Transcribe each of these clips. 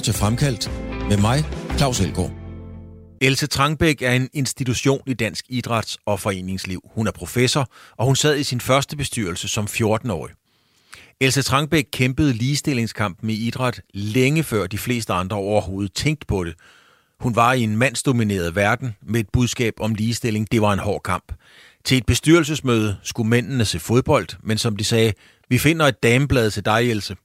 lytter til Fremkaldt med mig, Claus Elgaard. Else Trangbæk er en institution i dansk idræts- og foreningsliv. Hun er professor, og hun sad i sin første bestyrelse som 14-årig. Else Trangbæk kæmpede ligestillingskampen i idræt længe før de fleste andre overhovedet tænkte på det. Hun var i en mandsdomineret verden med et budskab om ligestilling. Det var en hård kamp. Til et bestyrelsesmøde skulle mændene se fodbold, men som de sagde, vi finder et dameblad til dig, Else.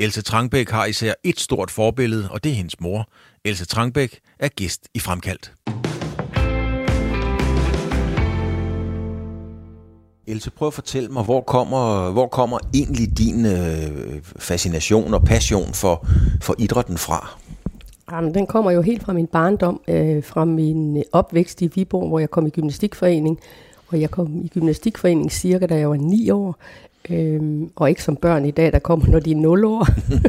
Else Trangbæk har især et stort forbillede, og det er hendes mor. Else Trangbæk er gæst i Fremkaldt. Else, prøv at fortælle mig, hvor kommer, hvor kommer egentlig din øh, fascination og passion for, for idrætten fra? Jamen, den kommer jo helt fra min barndom, øh, fra min opvækst i Viborg, hvor jeg kom i gymnastikforening. Og jeg kom i gymnastikforening cirka, da jeg var ni år. Øhm, og ikke som børn i dag, der kommer, når de er 0 år.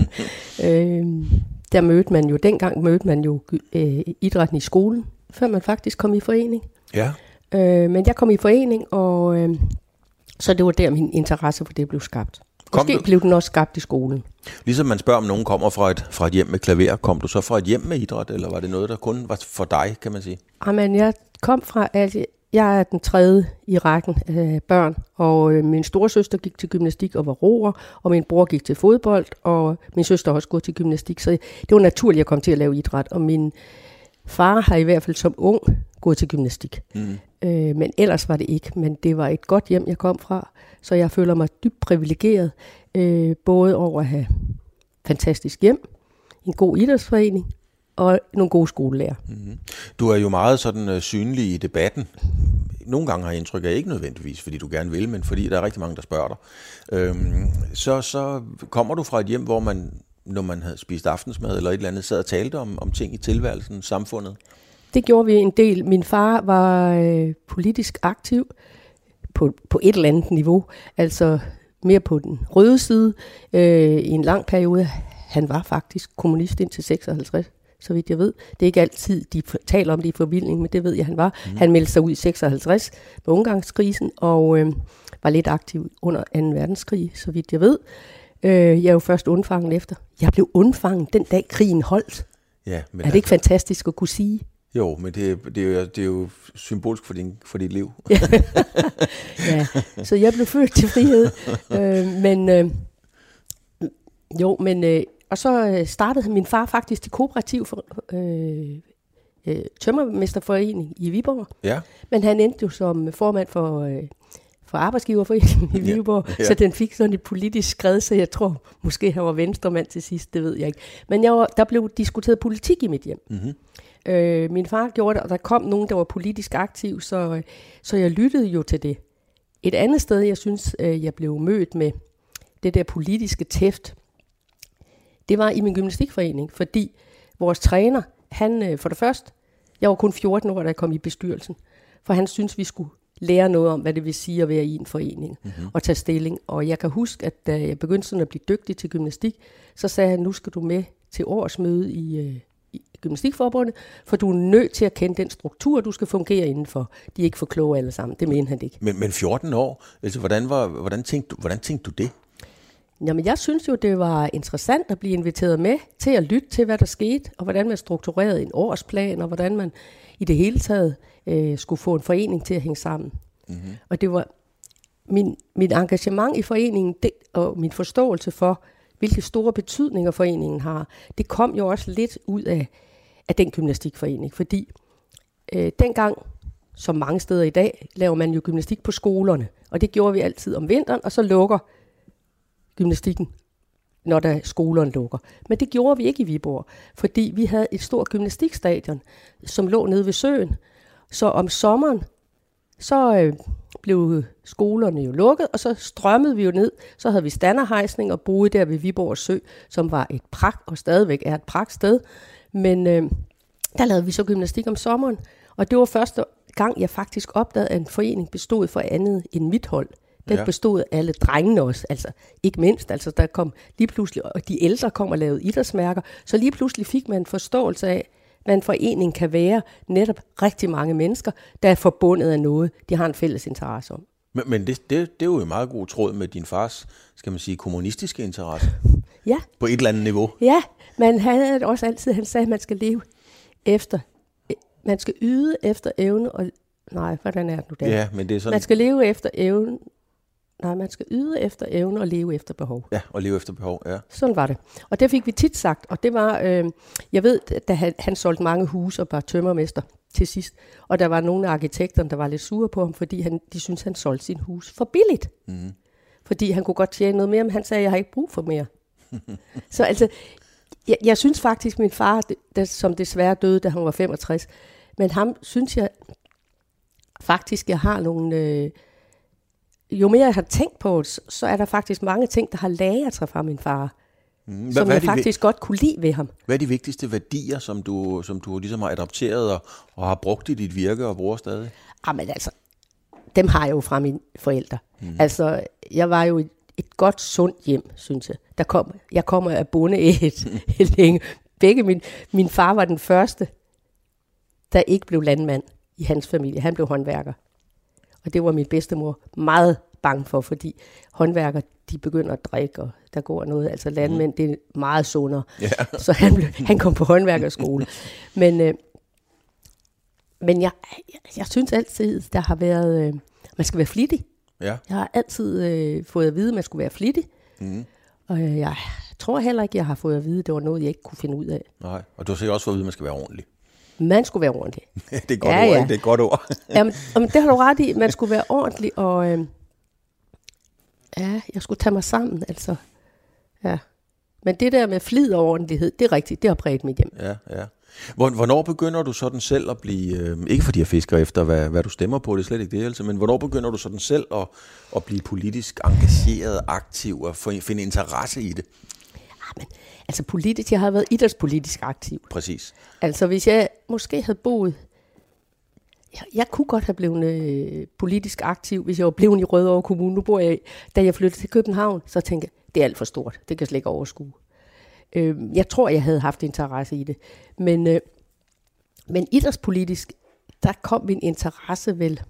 øhm, der mødte man jo, dengang mødte man jo øh, idrætten i skolen, før man faktisk kom i forening. Ja. Øh, men jeg kom i forening, og øh, så det var der, min interesse for det blev skabt. Kom Måske du- blev den også skabt i skolen. Ligesom man spørger, om nogen kommer fra et, fra et hjem med klaver, kom du så fra et hjem med idræt, eller var det noget, der kun var for dig, kan man sige? Jamen, jeg kom fra, at jeg er den tredje i rækken af børn, og øh, min storesøster gik til gymnastik og var roer, og min bror gik til fodbold, og min søster også gået til gymnastik, så det var naturligt, at jeg kom til at lave idræt, og min far har i hvert fald som ung gået til gymnastik. Mm. Øh, men ellers var det ikke, men det var et godt hjem, jeg kom fra, så jeg føler mig dybt privilegeret, øh, både over at have fantastisk hjem, en god idrætsforening og nogle gode skolelærer. Mm-hmm. Du er jo meget sådan øh, synlig i debatten. Nogle gange har jeg indtryk af, ikke nødvendigvis, fordi du gerne vil, men fordi der er rigtig mange, der spørger dig. Øhm, så, så kommer du fra et hjem, hvor man, når man havde spist aftensmad eller et eller andet, sad og talte om, om ting i tilværelsen, samfundet. Det gjorde vi en del. Min far var øh, politisk aktiv på, på et eller andet niveau, altså mere på den røde side øh, i en lang periode. Han var faktisk kommunist indtil 56, så vidt jeg ved. Det er ikke altid, de taler om det i forvildning, men det ved jeg, han var. Mm. Han meldte sig ud i 56 med Ungarnskrisen og øh, var lidt aktiv under 2. verdenskrig, så vidt jeg ved. Øh, jeg er jo først undfanget efter. Jeg blev undfanget den dag krigen holdt. Ja, men Er det ikke fantastisk at kunne sige? Jo, men det, det, er jo, det er jo symbolsk for, din, for dit liv. ja, så jeg blev født til frihed. øh, men øh, jo, men øh, og så øh, startede min far faktisk til kooperativ for, øh, øh, tømmermesterforening i Viborg. Ja, Men han endte jo som formand for, øh, for arbejdsgiverforeningen i Viborg, ja. ja. så den fik sådan et politisk skred, så jeg tror måske han var venstremand til sidst, det ved jeg ikke. Men jeg var, der blev diskuteret politik i mit hjem. mm-hmm. Øh, min far gjorde det, og der kom nogen, der var politisk aktiv, så, så jeg lyttede jo til det. Et andet sted, jeg synes, øh, jeg blev mødt med det der politiske tæft, det var i min gymnastikforening, fordi vores træner, han øh, for det første, jeg var kun 14 år, da jeg kom i bestyrelsen, for han synes vi skulle lære noget om, hvad det vil sige at være i en forening mm-hmm. og tage stilling. Og jeg kan huske, at da jeg begyndte sådan at blive dygtig til gymnastik, så sagde han, nu skal du med til årsmøde i, øh, i Gymnastikforbundet, for du er nødt til at kende den struktur, du skal fungere indenfor. De er ikke for kloge alle sammen, det mener han ikke. men, men 14 år, altså, hvordan, var, hvordan, tænkte du, hvordan tænkte du det? Jamen, jeg synes jo, det var interessant at blive inviteret med til at lytte til, hvad der skete, og hvordan man strukturerede en årsplan, og hvordan man i det hele taget øh, skulle få en forening til at hænge sammen. Mm-hmm. Og det var min, mit engagement i foreningen det, og min forståelse for, hvilke store betydninger foreningen har, det kom jo også lidt ud af, af den gymnastikforening, fordi øh, dengang, som mange steder i dag, laver man jo gymnastik på skolerne, og det gjorde vi altid om vinteren, og så lukker gymnastikken, når der skolerne lukker. Men det gjorde vi ikke i Viborg, fordi vi havde et stort gymnastikstadion, som lå nede ved søen. Så om sommeren, så øh, blev skolerne jo lukket, og så strømmede vi jo ned. Så havde vi standerhejsning og boede der ved Viborg Sø, som var et pragt, og stadigvæk er et pragt sted. Men øh, der lavede vi så gymnastik om sommeren, og det var første gang, jeg faktisk opdagede, at en forening bestod for andet end mit hold. Den Ja. bestod alle drengene også, altså ikke mindst. Altså der kom lige pludselig, og de ældre kom og lavede idrætsmærker, så lige pludselig fik man en forståelse af, hvad en forening kan være netop rigtig mange mennesker, der er forbundet af noget, de har en fælles interesse om. Men, men det, det, det er jo en meget god tråd med din fars, skal man sige, kommunistiske interesse. Ja, på et eller andet niveau. ja, men han havde også altid, han sagde, at man skal leve efter, man skal yde efter evne, og nej, hvordan er det nu der? Ja, men det er sådan... Man skal leve efter evne, nej, man skal yde efter evne og leve efter behov. Ja, og leve efter behov, ja. Sådan var det. Og det fik vi tit sagt, og det var, øh, jeg ved, da han, han solgte mange huse og var tømmermester til sidst, og der var nogle af arkitekterne, der var lidt sure på ham, fordi han, de syntes, han solgte sin hus for billigt. Mm. Fordi han kunne godt tjene noget mere, men han sagde, jeg har ikke brug for mere. Så altså, jeg, jeg synes faktisk, min far, der, som desværre døde, da han var 65, men ham synes jeg faktisk, jeg har nogle... Øh, jo mere jeg har tænkt på det, så- er der faktisk mange ting, der har lagret sig fra min far, Mm. hvad, Hvad, som hvad, jeg faktisk godt kunne lide ved ham. hvad er de vigtigste værdier, som du, som du ligesom har adopteret og, og har brugt i dit virke og bruger stadig? Jamen altså, dem har jeg jo fra mine forældre. Mm. Altså, jeg var jo et, et godt, sundt hjem, synes jeg. Der kom, jeg kommer af bondeæget længe. Begge min, min far var den første, der ikke blev landmand i hans familie. Han blev håndværker. Og det var min bedstemor meget bange for, fordi håndværker, de begynder at drikke, og der går noget. Altså landmænd, det er meget sundere. Ja. Så han, blev, han kom på håndværkerskole. Men, øh, men jeg, jeg, jeg synes altid, der har været, øh, man skal være flittig. Ja. Jeg har altid øh, fået at vide, at man skulle være flittig. Mm. Og øh, jeg tror heller ikke, jeg har fået at vide, at det var noget, jeg ikke kunne finde ud af. Nej, og du har sikkert også fået at vide, at man skal være ordentlig. Man skulle være ordentlig. det er godt Ja, ord, ja. ikke? Det er godt ord. Jamen, jamen, det har du ret i. Man skulle være ordentlig, og øh, ja, jeg skulle tage mig sammen, altså. Ja. Men det der med flid og ordentlighed, det er rigtigt, det har præget mit hjem. Ja, ja. Hvor- Hvornår begynder du sådan selv at blive, øh, ikke fordi jeg fisker efter, hvad, hvad du stemmer på, det er slet ikke det, altså, men hvornår begynder du sådan selv at, at blive politisk engageret, aktiv og finde interesse i det? Altså politisk, jeg har været idrætspolitisk aktiv. Præcis. Altså hvis jeg måske havde boet... Jeg, jeg kunne godt have blevet øh, politisk aktiv, hvis jeg var blevet i Rødovre Kommune. Nu bor jeg, da jeg flyttede til København, så tænkte jeg, det er alt for stort. Det kan jeg slet ikke overskue. Øh, jeg tror, jeg havde haft interesse i det. Men, øh, men idrætspolitisk, der kom min interesse vel...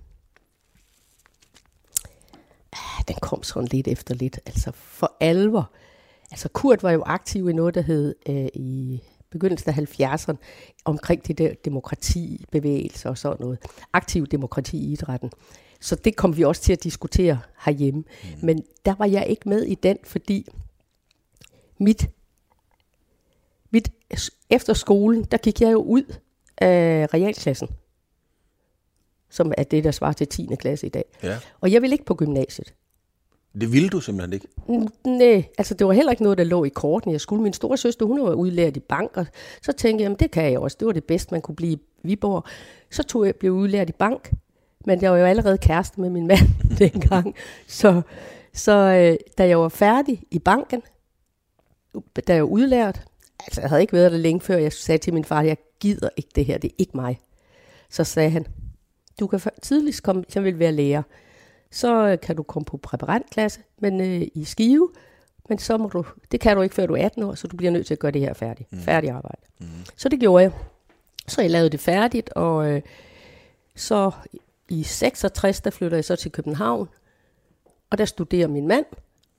Ah, Den kom sådan lidt efter lidt. Altså for alvor. Altså Kurt var jo aktiv i noget, der hed øh, i begyndelsen af 70'erne, omkring det der demokratibevægelser og sådan noget. Aktiv demokrati i idrætten. Så det kom vi også til at diskutere herhjemme. Mm. Men der var jeg ikke med i den, fordi mit, mit efter skolen, der gik jeg jo ud af realklassen, som er det, der svarer til 10. klasse i dag. Ja. Og jeg ville ikke på gymnasiet. Det ville du simpelthen ikke. Nej, altså det var heller ikke noget, der lå i korten. Jeg skulle min store søster, hun var udlært i bank, og så tænkte jeg, jamen det kan jeg også. Det var det bedste, man kunne blive i Viborg. Så tog jeg, blev udlært i bank, men jeg var jo allerede kæreste med min mand dengang. Så, så øh, da jeg var færdig i banken, da jeg var udlært, altså jeg havde ikke været der længe før, jeg sagde til min far, jeg gider ikke det her, det er ikke mig. Så sagde han, du kan tidligst komme, jeg vil være lærer så øh, kan du komme på præparantklasse men, øh, i Skive, men så må du, det kan du ikke, før du er 18 år, så du bliver nødt til at gøre det her færdigt. Mm. Færdig arbejde. Mm. Så det gjorde jeg. Så jeg lavede det færdigt, og øh, så i 66, der flytter jeg så til København, og der studerer min mand,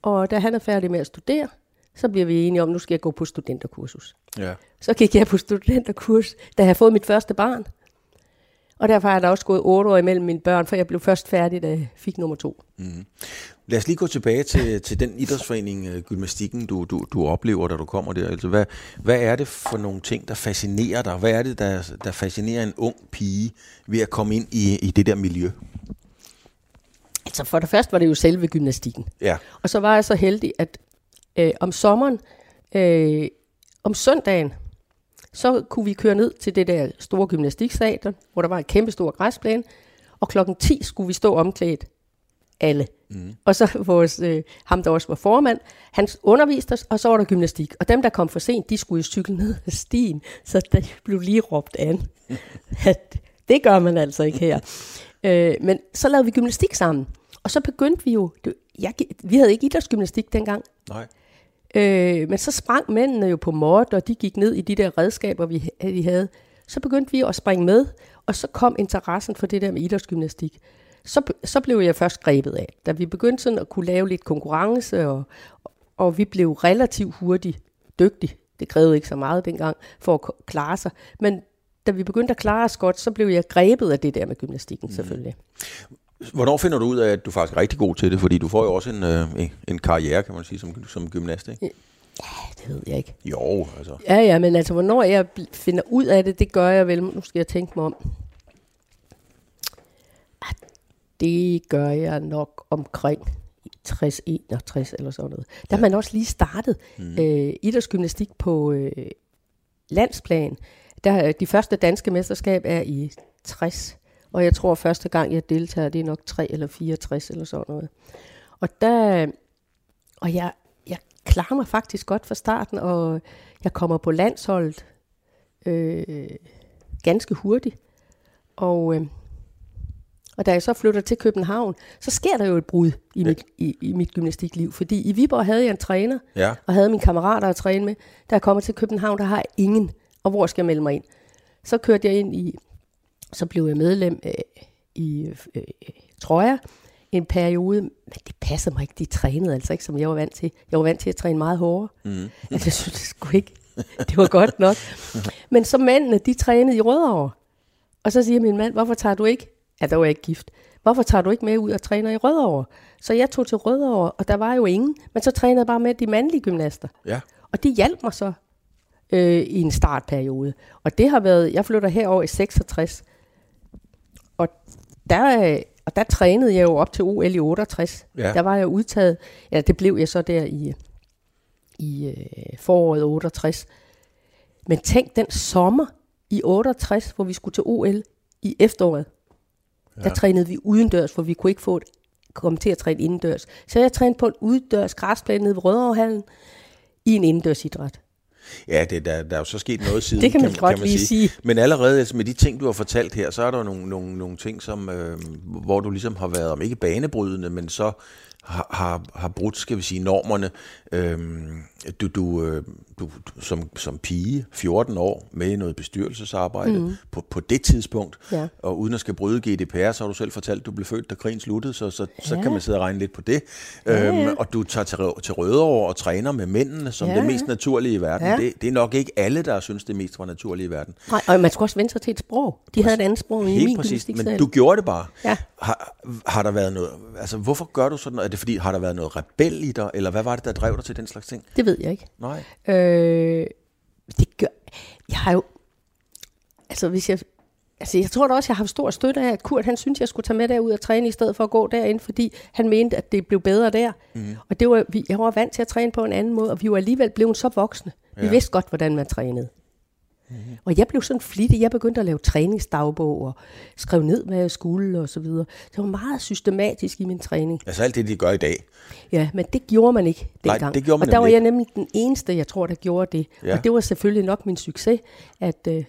og da han er færdig med at studere, så bliver vi enige om, nu skal jeg gå på studenterkursus. Ja. Så gik jeg på studenterkurs, da jeg havde fået mit første barn. Og derfor har der også gået otte år imellem mine børn, for jeg blev først færdig, da jeg fik nummer to. Lad os lige gå tilbage til, til den idrætsforening, øh, gymnastikken, du, du, du oplever, da du kommer der. Altså, hvad, hvad er det for nogle ting, der fascinerer dig? Hvad er det, der, der fascinerer en ung pige ved at komme ind i, i det der miljø? Altså for det første var det jo selve gymnastikken. Ja. Og så var jeg så heldig, at øh, om sommeren, øh, om søndagen, så kunne vi køre ned til det der store gymnastikstadion, hvor der var en kæmpe stor græsplæne, og klokken 10 skulle vi stå omklædt alle. Mm. Og så vores, øh, ham, der også var formand, han underviste os, og så var der gymnastik. Og dem, der kom for sent, de skulle jo cykle ned ad stien, så der blev lige råbt an. at det gør man altså ikke her. øh, men så lavede vi gymnastik sammen. Og så begyndte vi jo, det, jeg, vi havde ikke idrætsgymnastik dengang, Nej. Øh, men så sprang mændene jo på mod, og de gik ned i de der redskaber, vi, vi havde. Så begyndte vi at springe med, og så kom interessen for det der med idrætsgymnastik. Så, så blev jeg først grebet af, da vi begyndte sådan at kunne lave lidt konkurrence og, og vi blev relativt hurtigt dygtige. Det krævede ikke så meget dengang for at klare sig. Men da vi begyndte at klare os godt, så blev jeg grebet af det der med gymnastikken mm. Hvornår finder du ud af, at du faktisk er rigtig god til det? Fordi du får jo også en, øh, en- karriere, kan man sige, som, som gymnast, ikke? Det ved jeg ikke. Jo, altså. Ja, ja, men altså, hvornår jeg finder ud af det, det gør jeg vel. Nu skal jeg tænke mig om. Ah, Det gør jeg nok omkring 60, 61 eller sådan noget. Der har man også lige startet mm. øh, idrætsgymnastik på øh, landsplan. Der, er- de første danske mesterskab er i 60, og jeg tror første gang jeg deltager, det er nok 3 eller 64 eller sådan noget. Og der, og jeg, jeg klarer mig faktisk godt fra starten, og jeg kommer på landsholdet øh, ganske hurtigt. Og, øh, og da jeg så flytter til København, så sker der jo et brud i, mit, i, i mit gymnastikliv. Fordi i Viborg havde jeg en træner, Ja. og havde mine kammerater at træne med. Da jeg kommer til København, der har jeg ingen. Og hvor skal jeg melde mig ind? Så kørte jeg ind i, så blev jeg medlem øh, i øh, Troja en periode, men det passede mig ikke. De trænede altså ikke, som jeg var vant til. Jeg var vant til at træne meget hårdere. Mm. Altså, jeg synes det sgu ikke. Det var godt nok. Men så mændene, de trænede i Rødovre. Og så siger min mand, hvorfor tager du ikke, ja, der var jeg ikke gift, hvorfor tager du ikke med ud og træner i Rødovre? Så jeg tog til Rødovre, og der var jo ingen, men så trænede jeg bare med de mandlige gymnaster. Ja. Og det hjalp mig så øh, i en startperiode. Og det har været, jeg flytter herover i 66, og der, og der trænede jeg jo op til OL i 68. Ja. Der var jeg udtaget, ja det blev jeg så der i, i øh, foråret 68. Men tænk den sommer i 68, hvor vi skulle til OL i efteråret. Ja. Der trænede vi udendørs, for vi kunne ikke få et, komme til at træne indendørs. Så jeg trænede på en udendørs græsplæne nede ved Rødovrehallen i en indendørsidræt. Ja, det, der, der er jo så sket noget siden, Det kan man godt lige sige. Men allerede altså, med de ting, du har fortalt her, så er der jo nogle, nogle, nogle ting, som, øh, hvor du ligesom har været, om ikke banebrydende, men så har, har, har brudt, skal vi sige, normerne. Øhm, du, du, øh, du, du som, som pige, 14 år, med i noget bestyrelsesarbejde mm. på, på det tidspunkt, Ja. og uden at skal bryde GDPR, så har du selv fortalt, at du blev født, da krigen sluttede, så, så, ja. så kan man sidde og regne lidt på det. Ja, Øhm, ja. og du tager til, til Rødovre og træner med mændene, som Ja, det mest naturlige i verden. Ja. Det, det er nok ikke alle, der synes, det mest var naturlige i verden. Nej, og man skulle også vende sig til et sprog. De havde et andet sprog i Helt min præcis, men du gjorde det bare. Ja. Har, har der været noget, altså hvorfor gør du sådan noget? Er det fordi, har der været noget rebel i dig, eller hvad var det, der drev dig til den slags ting? Det ved jeg ikke. Nej. Øh, det gør... Jeg har jo... Altså, hvis jeg... Altså, jeg tror da også, jeg har haft stor støtte af, at Kurt, han synes, jeg skulle tage med derud og træne, i stedet for at gå derind, fordi han mente, at det blev bedre der. Mm. Og det var, vi, jeg var vant til at træne på en anden måde, og vi var alligevel blevet så voksne. Vi Ja. vidste godt, hvordan man trænede. Mm. Og jeg blev sådan flittig. Jeg begyndte at lave træningsdagbog og skrev ned, hvad jeg skulle og så videre. Så jeg var meget systematisk i min træning. Altså alt det, de gør i dag. Ja, men det gjorde man ikke Nej, dengang. det gjorde man og der var jeg nemlig den eneste, jeg tror, der gjorde det. Ja. Ja. Og det var selvfølgelig nok min succes, at, øh,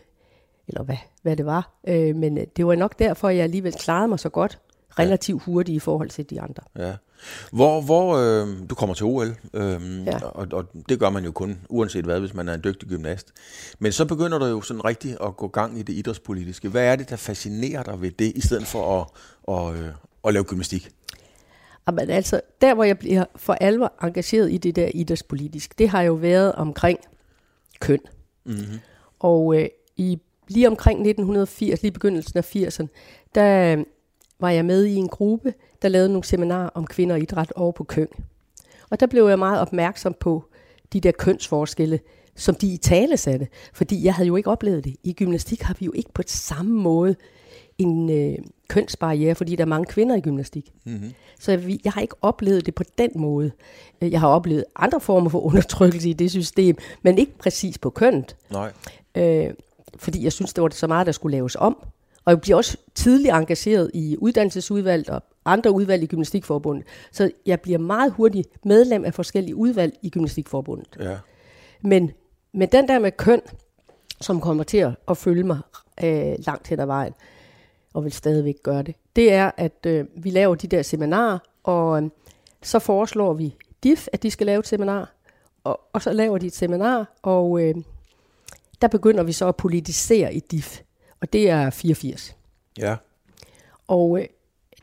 eller hvad, hvad det var. Øh, men øh, det var nok derfor, jeg alligevel klarede mig så godt, relativt hurtigt i forhold til de andre. Ja. Hvor, hvor øh, du kommer til OL, øh, Ja. og, og det gør man jo kun, uanset hvad, hvis man er en dygtig gymnast. Men så begynder du jo sådan rigtigt at gå gang i det idrætspolitiske. Hvad er det, der fascinerer dig ved det, i stedet for at, og, øh, at lave gymnastik? Men altså, der hvor jeg bliver for alvor engageret i det der idrætspolitisk, det har jo været omkring køn. Mm-hmm. Og øh, i, lige omkring 1980, lige begyndelsen af 80'erne, der var jeg med i en gruppe, der lavede nogle seminarer om kvinder og idræt over på Køng. Og der blev jeg meget opmærksom på de der kønsforskelle, som de i tale satte. Fordi jeg havde jo ikke oplevet det. I gymnastik har vi jo ikke på samme måde en øh, kønsbarriere, fordi der er mange kvinder i gymnastik. Mm-hmm. Så jeg, jeg har ikke oplevet det på den måde. Jeg har oplevet andre former for undertrykkelse i det system, men ikke præcis på kønnet. Nej. Øh, fordi jeg synes, det var så meget, der skulle laves om. Og jeg bliver også tidligt engageret i uddannelsesudvalg og andre udvalg i Gymnastikforbundet. Så jeg bliver meget hurtigt medlem af forskellige udvalg i Gymnastikforbundet. Ja. Men med den der med køn, som kommer til at, at følge mig øh, langt hen ad vejen, og vil stadigvæk gøre det, det er, at øh, vi laver de der seminarer, og øh, så foreslår vi DIF, at de skal lave et seminar, og, og så laver de et seminar, og øh, der begynder vi så at politisere i DIF, og det er 84. Ja. Og øh,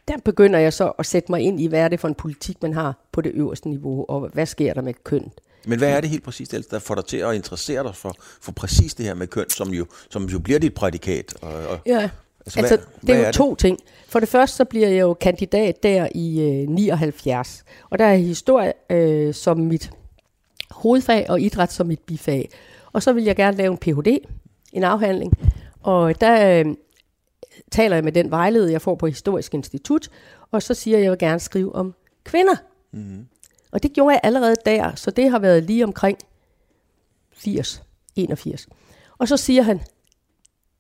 der begynder jeg så at sætte mig ind i, hvad er det for en politik, man har på det øverste niveau, og hvad sker der med køn. Men hvad er det helt præcist, der får dig til at interessere dig for, for præcis det her med køn, som jo, som jo bliver dit prædikat? Og, og, ja, altså, altså hvad, det er jo er to det? ting. For det første så bliver jeg jo kandidat der i øh, 79, og der er historie øh, som mit hovedfag og idræt som mit bifag. Og så vil jeg gerne lave en Ph.D., en afhandling, og der øh, taler jeg med den vejleder, jeg får på Historisk Institut, og så siger jeg, at jeg vil gerne skrive om kvinder. Mm. Og det gjorde jeg allerede der, så det har været lige omkring 80, 81. Og så siger han,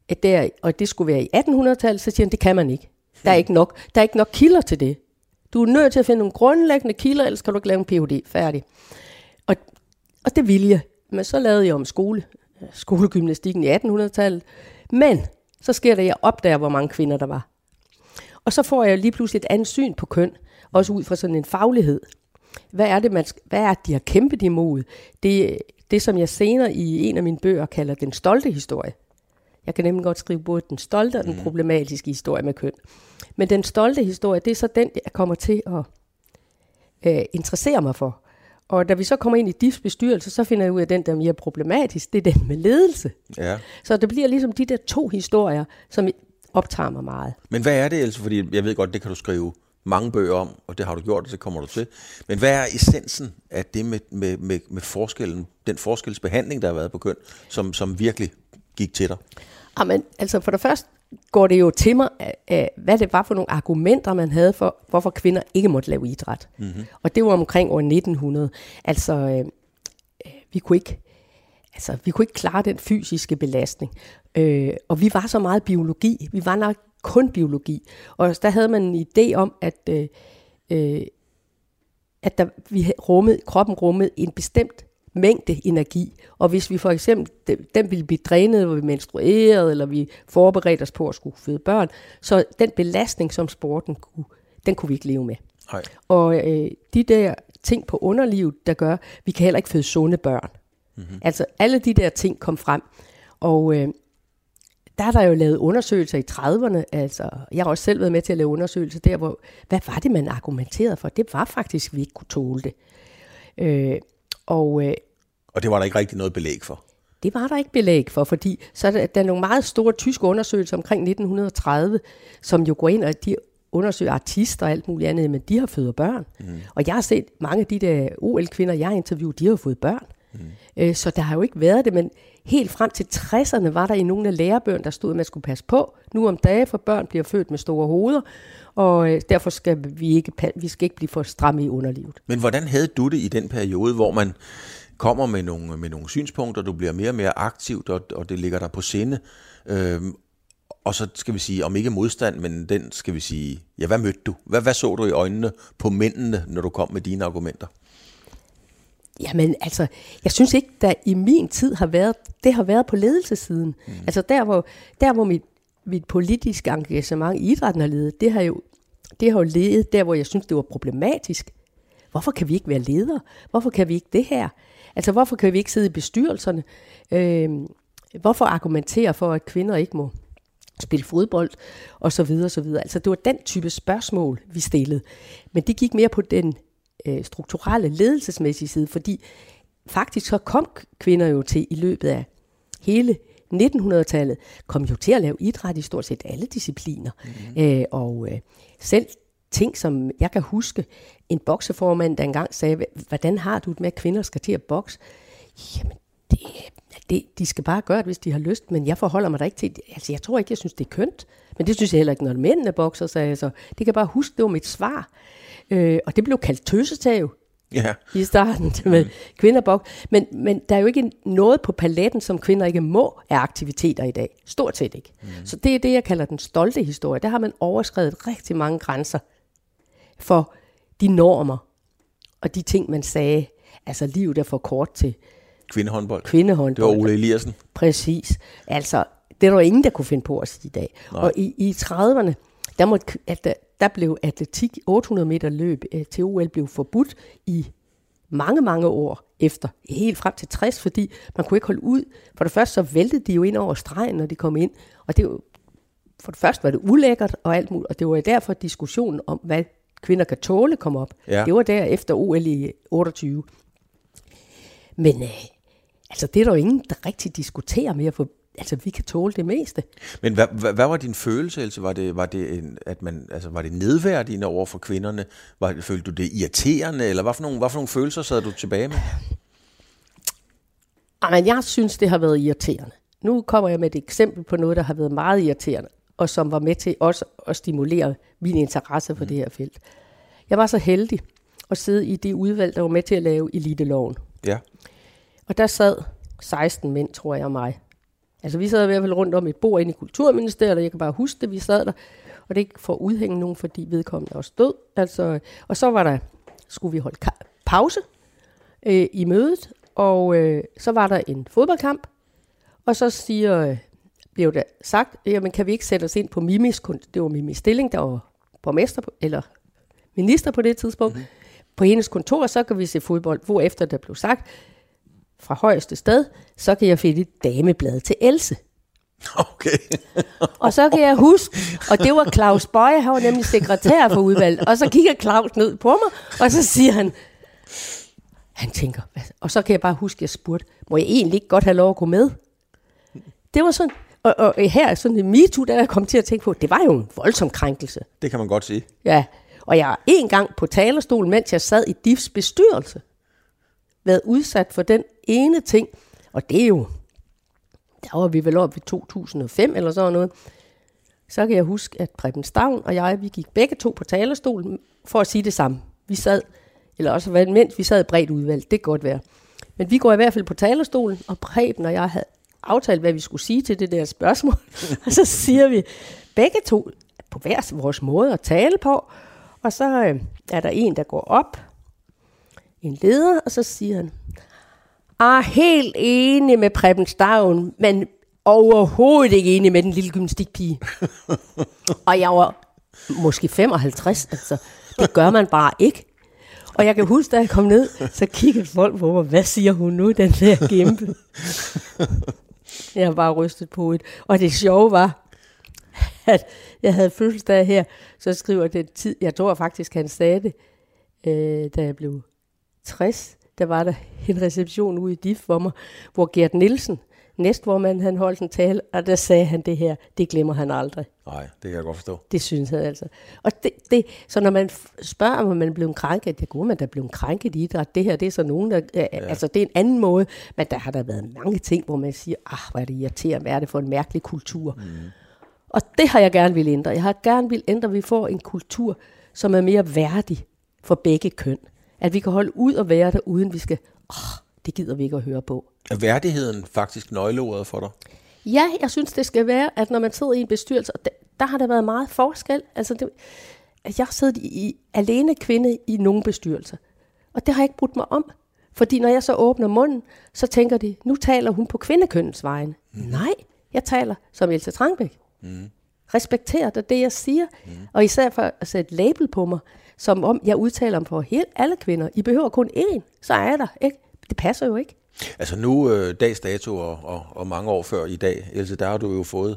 at der, og det skulle være i 1800-tallet, så siger han, det kan man ikke. Der er ikke nok, der er ikke nok kilder til det. Du er nødt til at finde nogle grundlæggende kilder, ellers kan du ikke lave en Ph.D. færdig. Og, og det ville jeg. Men så lavede jeg om skole, skolegymnastikken i 1800-tallet. Men så sker det, at jeg opdager, hvor mange kvinder der var. Og så får jeg lige pludselig et andet syn på køn, også ud fra sådan en faglighed. Hvad er det, man, hvad er det, de har kæmpet imod? Det, det, som jeg senere i en af mine bøger kalder den stolte historie. Jeg kan nemlig godt skrive både den stolte og den mm. problematiske historie med køn. Men den stolte historie, det er så den, jeg kommer til at øh, interessere mig for. Og da vi så kommer ind i DIFs bestyrelse, så finder jeg ud af, at den, der er mere problematisk, det er den med ledelse. Ja. Så det bliver ligesom de der to historier, som optager mig meget. Men hvad er det, altså? Fordi jeg ved godt, det kan du skrive mange bøger om, og det har du gjort, og det kommer du til. Men hvad er essensen af det med, med, med, med forskellen, den forskelsbehandling, der har været på køn, som, som virkelig gik til dig? Jamen, altså for det første går det jo til mig, af, hvad det var for nogle argumenter, man havde for, hvorfor kvinder ikke måtte lave idræt. Mm-hmm. Og det var omkring år 1900. Altså, øh, vi kunne ikke altså, vi kunne ikke klare den fysiske belastning. Øh, og vi var så meget biologi. Vi var nok kun biologi. Og der havde man en idé om, at, øh, øh at der, vi rummet, kroppen rummede en bestemt mængde energi. Og hvis vi for eksempel, den ville blive drænet, hvor vi menstruerede, eller vi forberedte os på at skulle føde børn, så den belastning, som sporten kunne, den kunne vi ikke leve med. Nej. Og øh, de der ting på underlivet, der gør, vi kan heller ikke føde sunde børn. Mm-hmm. Altså alle de der ting kom frem. Og øh, der er der jo lavet undersøgelser i 30'erne. Altså, jeg har også selv været med til at lave undersøgelser der, hvor, hvad var det, man argumenterede for? Det var faktisk, at vi ikke kunne tåle det. Øh, og, øh, og det var der ikke rigtig noget belæg for? Det var der ikke belæg for, fordi så er der, der er nogle meget store tyske undersøgelser omkring 1930, som jo går ind og de undersøger artister og alt muligt andet, men de har født børn. Mm. Og jeg har set mange af de der OL-kvinder, jeg har interviewet, de har fået børn. Mm. Øh, så der har jo ikke været det, men helt frem til 60'erne var der i nogle af lærebøgerne, der stod, at man skulle passe på. Nu om dagen, for børn bliver født med store hoveder, og øh, derfor skal vi ikke, vi skal ikke blive for stramme i underlivet. Men hvordan havde du det i den periode, hvor man kommer med nogle, med nogle synspunkter, du bliver mere og mere aktivt, og, og det ligger der på sinde, øhm, og så skal vi sige, om ikke modstand, men den skal vi sige, ja, hvad mødte du? Hvad, hvad så du i øjnene på mændene, når du kom med dine argumenter? Jamen altså, jeg synes ikke, der i min tid har været, det har været på ledelsesiden. Mm. Altså der, hvor, der, hvor mit, mit politiske engagement i idrætten har ledet, det har jo, det har jo ledet der, hvor jeg synes, det var problematisk. Hvorfor kan vi ikke være ledere? Hvorfor kan vi ikke det her? Altså, hvorfor kan vi ikke sidde i bestyrelserne? Øh, hvorfor argumentere for, at kvinder ikke må spille fodbold, og så videre, så videre. Altså, det var den type spørgsmål, vi stillede. Men det gik mere på den øh, strukturelle, ledelsesmæssige side, fordi faktisk så kom kvinder jo til i løbet af hele 1900-tallet, kom jo til at lave idræt i stort set alle discipliner. Mm-hmm. Øh, og øh, selv ting, som jeg kan huske, en bokseformand, der engang sagde, hvordan har du det med, at kvinder skal til at bokse? Jamen, det, det, de skal bare gøre det, hvis de har lyst, men jeg forholder mig da ikke til Altså, jeg tror ikke, jeg synes, det er kønt. Men det synes jeg heller ikke, når mændene bokser, så. Det kan bare huske, det var mit svar. Øh, og det blev kaldt tøsetav ja. i starten med mm. kvinderbok. Men, men der er jo ikke noget på paletten, som kvinder ikke må af aktiviteter i dag. Stort set ikke. Mm. Så det er det, jeg kalder den stolte historie. Der har man overskrevet rigtig mange grænser for de normer og de ting, man sagde. Altså livet er for kort til kvindehåndbold. Kvindehåndbold. Det var Ole Eliassen. Præcis. Altså, det er der ingen, der kunne finde på at sige i dag. Nej. Og i, i 30'erne, der, måtte, at der, der blev atletik 800 meter løb øh, til OL blev forbudt i mange, mange år efter, helt frem til 60, fordi man kunne ikke holde ud. For det første så væltede de jo ind over stregen, når de kom ind, og det, for det første var det ulækkert og alt muligt, og det var derfor diskussionen om, hvad kvinder kan tåle, kom op. Ja. Det var der efter OL i 28. Men øh, altså, det er der jo ingen, der rigtig diskuterer mere, for altså, vi kan tåle det meste. Men hvad, hvad, hvad var din følelse, Else? Var det, var det, en, at man, altså, var det nedværdigende over for kvinderne? Var, følte du det irriterende, eller hvad for, nogle, hvad for nogle følelser sad du tilbage med? Men jeg synes, det har været irriterende. Nu kommer jeg med et eksempel på noget, der har været meget irriterende, og som var med til også at stimulere min interesse for mm. det her felt. Jeg var så heldig at sidde i det udvalg, der var med til at lave eliteloven. Ja. Og der sad 16 mænd, tror jeg, og mig. Altså, vi sad i hvert fald rundt om et bord inde i Kulturministeriet, og jeg kan bare huske det, vi sad der. Og det er ikke for at udhænge nogen, fordi vedkommende også død. Altså, og så var der, skulle vi holde pause øh, i mødet, og øh, så var der en fodboldkamp, og så siger, øh, blev der sagt, jamen kan vi ikke sætte os ind på Mimis, det var Mimis Stilling, der var borgmester, på, eller minister på det tidspunkt, mm-hmm. på hendes kontor, så kan vi se fodbold, hvor efter der blev sagt, fra højeste sted, så kan jeg finde et dameblad til Else. Okay. Og så kan jeg huske, og det var Claus Bøje, han var nemlig sekretær for udvalget, og så kigger Claus ned på mig, og så siger han, han tænker, hvad? og så kan jeg bare huske, at jeg spurgte, må jeg egentlig ikke godt have lov at gå med? Det var sådan, og, og her, sådan en MeToo, der jeg kom til at tænke på, det var jo en voldsom krænkelse. Det kan man godt sige. Ja, og jeg har en gang på talerstolen, mens jeg sad i DIFs bestyrelse, været udsat for den ene ting, og det er jo, der var vi vel oppe i 2005 eller sådan noget, så kan jeg huske, at Preben Stavn og jeg, vi gik begge to på talerstolen for at sige det samme. Vi sad, eller også mens vi sad bredt udvalg, det kan godt være. Men vi går i hvert fald på talerstolen, og Preben og jeg havde aftalt, hvad vi skulle sige til det der spørgsmål. og så siger vi begge to på hver vores måde at tale på, og så øh, er der en, der går op, en leder, og så siger han, er helt enig med Preben Stavn, men overhovedet ikke enig med den lille gymnastikpige. og jeg var måske 55, altså. Det gør man bare ikke. Og jeg kan huske, da jeg kom ned, så kiggede folk på mig, hvad siger hun nu, den der gimpe? jeg bare rystet på et. Og det sjove var, at jeg havde fødselsdag her, så skriver den tid, jeg tror faktisk, han sagde det, øh, da jeg blev 60, der var der en reception ude i DIF for mig, hvor Gert Nielsen, næstvormand, han holdt en tale, og der sagde han det her, det glemmer han aldrig. Nej, det kan jeg godt forstå. Det synes jeg altså. Og det, det, så når man spørger, om man er blevet krænket, det går man da blevet krænket i idræt. Det her, det er så nogen, der, ja. altså det er en anden måde, men der har der været mange ting, hvor man siger, ah, hvor er det irriterende, hvad er det for en mærkelig kultur. Mm. Og det har jeg gerne vil ændre. Jeg har gerne vil ændre, at vi får en kultur, som er mere værdig for begge køn. At vi kan holde ud og være der, uden vi skal, åh, det gider vi ikke at høre på. Er værdigheden faktisk nøgleordet for dig? Ja, jeg synes, det skal være, at når man sidder i en bestyrelse, og der, der har der været meget forskel. Altså, det, jeg har siddet i, alene kvinde i nogle bestyrelser, og det har jeg ikke brudt mig om. Fordi når jeg så åbner munden, så tænker de, nu taler hun på kvindekønnens vegne. Mm. Nej, jeg taler som Else Trangbæk. Mm. Respekterer det, det jeg siger. Mm. Og især for at sætte label på mig, som om jeg udtaler dem for helt alle kvinder. I behøver kun én, så er jeg der. Ikke? Det passer jo ikke. Altså nu, øh, dags dato og, og, og mange år før i dag, Else, der har du jo fået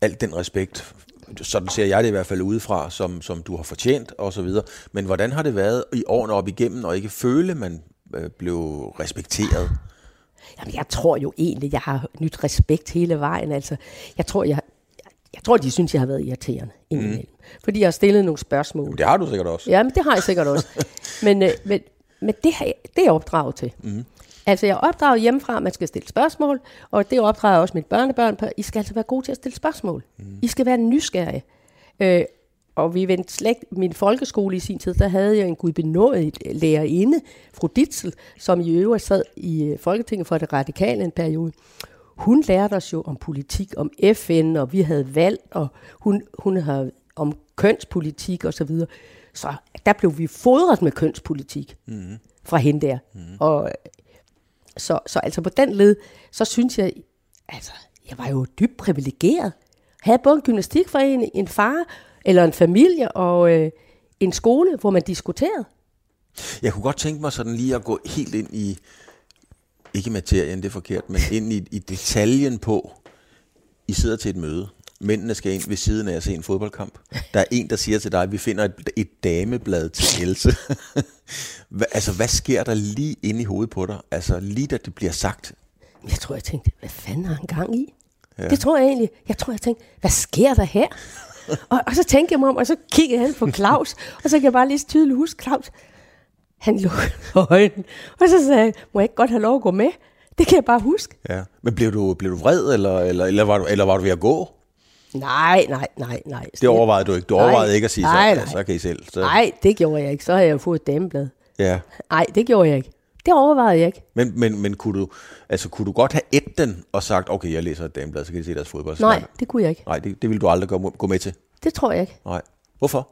al den respekt, sådan ser jeg det i hvert fald udefra, som, som du har fortjent og så videre. Men hvordan har det været i årene op igennem, og ikke føle, man øh, blev respekteret? Jamen, jeg tror jo egentlig, jeg har nyt respekt hele vejen. Altså, jeg tror, jeg, jeg tror, de synes, jeg har været irriterende indimellem. Mm. Fordi jeg har stillet nogle spørgsmål. Det har du sikkert også. Ja, men det har jeg sikkert også. men, øh, men, men det, har jeg, det er jeg opdraget til. Mm. Altså, jeg er opdraget hjemmefra, at man skal stille spørgsmål, og det opdrager også mit børnebørn på. I skal altså være gode til at stille spørgsmål. Mm. I skal være nysgerrige. Øh, og vi vendte slet min folkeskole i sin tid, der havde jeg en gudbenådet lærerinde, fru Ditzel, som i øvrigt sad i øh, Folketinget for det radikale en periode. Hun lærte os jo om politik, om FN, og vi havde valg, og hun, hun havde om kønspolitik og så videre. Så der blev vi fodret med kønspolitik mm. fra hende der. Mm. Og så, så altså på den led, så synes jeg, altså, jeg var jo dybt privilegeret. Havde både en gymnastikforening, en far, eller en familie og øh, en skole, hvor man diskuterede. Jeg kunne godt tænke mig sådan lige at gå helt ind i, ikke materien, det er forkert, men ind i, i detaljen på, I sidder til et møde mændene skal ind ved siden af at se en fodboldkamp. Der er en, der siger til dig, at vi finder et, et dameblad til Else. Hva, altså, hvad sker der lige inde i hovedet på dig? Altså, lige da det bliver sagt. Jeg tror, jeg tænkte, hvad fanden har han gang i? Ja. Det tror jeg egentlig. Jeg tror, jeg tænkte, hvad sker der her? og, og så tænkte jeg mig om, og så kiggede han på Claus, og så kan jeg bare lige tydeligt huske, Claus, han lukkede øjnene, og så sagde jeg, må jeg ikke godt have lov at gå med? Det kan jeg bare huske. Ja. Men blev du, blev du vred, eller, eller, eller, var du, eller var du ved at gå? Nej, nej, nej, nej. Det overvejede du ikke. Du overvejede ikke at sige, nej, så, nej. så kan I selv. Så. Nej, det gjorde jeg ikke. Så har jeg jo fået et dameblad. Ja. Nej, det gjorde jeg ikke. Det overvejede jeg ikke. Men, men, men kunne, du, altså, kunne du godt have et den og sagt, okay, jeg læser et dameblad, så kan I se deres fodbold? Nej, det kunne jeg ikke. Nej, det, det ville du aldrig gå, gå med til? Det tror jeg ikke. Nej. Hvorfor?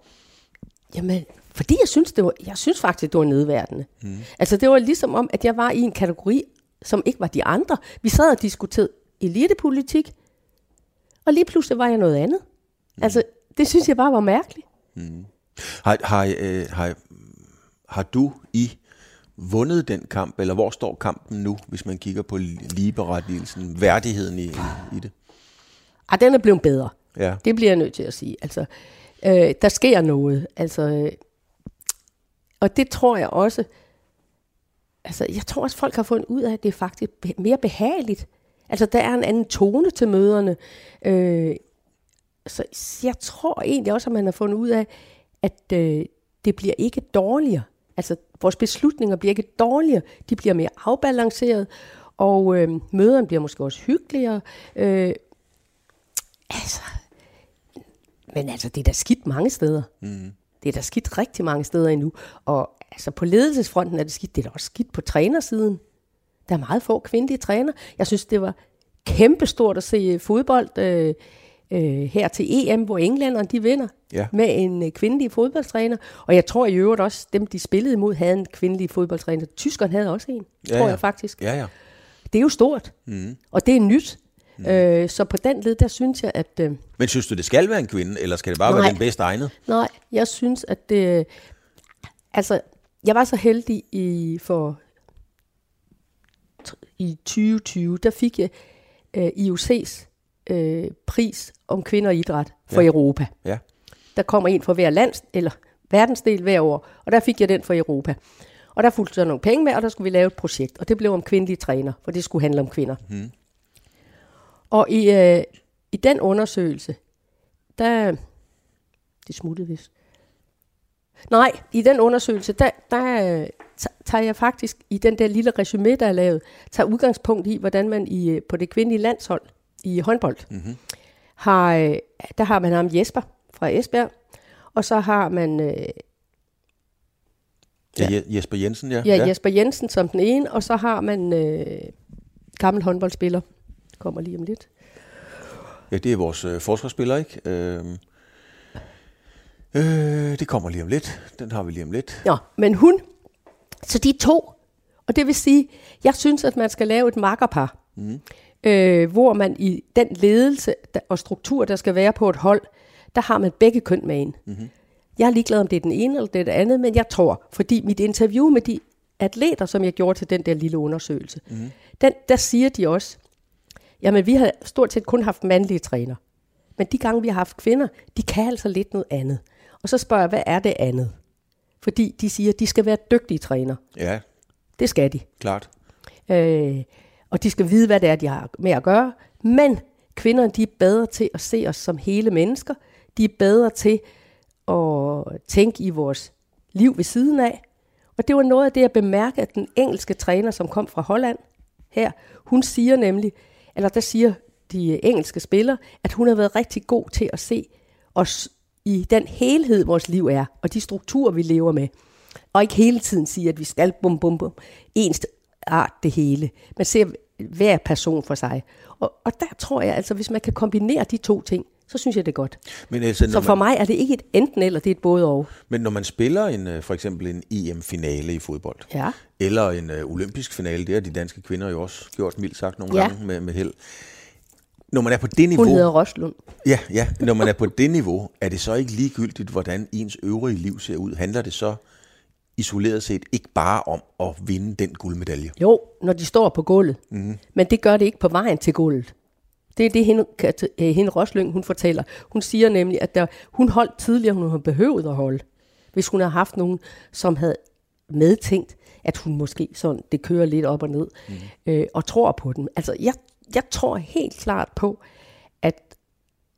Jamen, fordi jeg synes, det var, jeg synes faktisk, det var nedværdende. Mm. Altså, det var ligesom om, at jeg var i en kategori, som ikke var de andre. Vi sad og diskuterede elitepolitik, og lige pludselig var jeg noget andet. Mm. Altså, det synes jeg bare var mærkeligt. Mm. Har, har, øh, har, har du i vundet den kamp, eller hvor står kampen nu, hvis man kigger på ligeberettigelsen, værdigheden i, i, det? Ah, den er blevet bedre. Ja. Det bliver jeg nødt til at sige. Altså, øh, der sker noget. Altså, øh, og det tror jeg også, altså, jeg tror også, folk har fundet ud af, at det er faktisk mere behageligt. Altså, der er en anden tone til møderne. Øh, så jeg tror egentlig også, at man har fundet ud af, at øh, det bliver ikke dårligere. Altså, vores beslutninger bliver ikke dårligere. De bliver mere afbalanceret, og øh, møderne bliver måske også hyggeligere. Øh, altså, men altså, det er da skidt mange steder. Mm. Det er da skidt rigtig mange steder endnu. Og altså, på ledelsesfronten er det skidt. Det er da også skidt på trænersiden. Der er meget få kvindelige træner. Jeg synes, det var kæmpestort at se fodbold øh, øh, her til EM, hvor englænderne de vinder Ja. med en øh, kvindelig fodboldtræner. Og jeg tror i øvrigt også, dem de spillede imod, havde en kvindelig fodboldtræner. Tyskerne havde også en, Ja, tror ja. jeg faktisk. Ja, ja. Det er jo stort, mm. og det er nyt. Mm. Øh, så på den led, der synes jeg, at... Øh, Men synes du, det skal være en kvinde, eller skal det bare Nej. være den bedst egnet? Nej, jeg synes, at det... Altså, jeg var så heldig i for i 2020, der fik jeg øh, IOC's øh, pris om kvinder og idræt for ja. Europa. Ja. Der kommer en fra hver lands, eller verdensdel hver år, og der fik jeg den for Europa. Og der fulgte så nogle penge med, og der skulle vi lave et projekt, og det blev om kvindelige træner, for det skulle handle om kvinder. Mm. Og i, øh, i den undersøgelse, der... Det smuttede vist. Nej, i den undersøgelse, der, der øh, ta- tager jeg faktisk i den der lille resume, der er lavet, tager udgangspunkt i, hvordan man i, øh, på det kvindelige landshold i håndbold, mm-hmm. har, øh, der har man ham Jesper fra Esbjerg, og så har man øh, Ja. Je- Jesper Jensen, ja. ja, ja. Jesper Jensen som den ene, og så har man øh, gammel håndboldspiller, kommer lige om lidt. ja det er vores øh, forsvarsspiller, ikke? Øh, øh, det kommer lige om lidt. Den har vi lige om lidt. Nå, men hun, så de to, og det vil sige, jeg synes, at man skal lave et makkerpar, mm. øh, hvor man i den ledelse og struktur, der skal være på et hold, der har man begge køn med ind. Mm-hmm. Jeg er ligeglad, om det er den ene eller det er det andet, men jeg tror, fordi mit interview med de atleter, som jeg gjorde til den der lille undersøgelse, mm. den, der siger de også, jamen vi har stort set kun haft mandlige træner, men de gange, vi har haft kvinder, de kan altså lidt noget andet. Og så spørger jeg, hvad er det andet? Fordi de siger, at de skal være dygtige træner. Ja, Det skal de. klart. Øh, og de skal vide, hvad det er, de har med at gøre. Men kvinderne, de er bedre til at se os som hele mennesker. De er bedre til at tænke i vores liv ved siden af. Og det var noget af det, jeg bemærkede, at den engelske træner, som kom fra Holland her, hun siger nemlig, eller der siger de engelske spillere, at hun har været rigtig god til at se os i den helhed, vores liv er, og de strukturer, vi lever med. Og ikke hele tiden sige, at vi skal bum bum bum, ens art det hele. Man ser hver person for sig. Og, og der tror jeg altså, hvis man kan kombinere de to ting, så synes jeg, det er godt. Men, altså, Så for man, mig er det ikke et enten eller, det er et både og. men når man spiller en, øh, for eksempel en EM-finale i fodbold, Ja. eller en uh, olympisk finale, det har de danske kvinder jo også gjort, mildt sagt, nogle Ja. gange med, med held. Når man er på det niveau, Hun hedder Roslund. ja, ja, når man er på det niveau, er det så ikke ligegyldigt, hvordan ens øvrige liv ser ud? Handler det så isoleret set ikke bare om at vinde den guldmedalje? Jo, når de står på gulvet. Mm. Men det gør det ikke på vejen til gulvet. Det er det, hende, hende Roslyng, hun fortæller. Hun siger nemlig, at der, hun holdt tidligere, hun har behøvet at holde. Hvis hun har haft nogen, som havde medtænkt, at hun måske sådan, det kører lidt op og ned, mm. øh, og tror på den. Altså, jeg, jeg tror helt klart på, at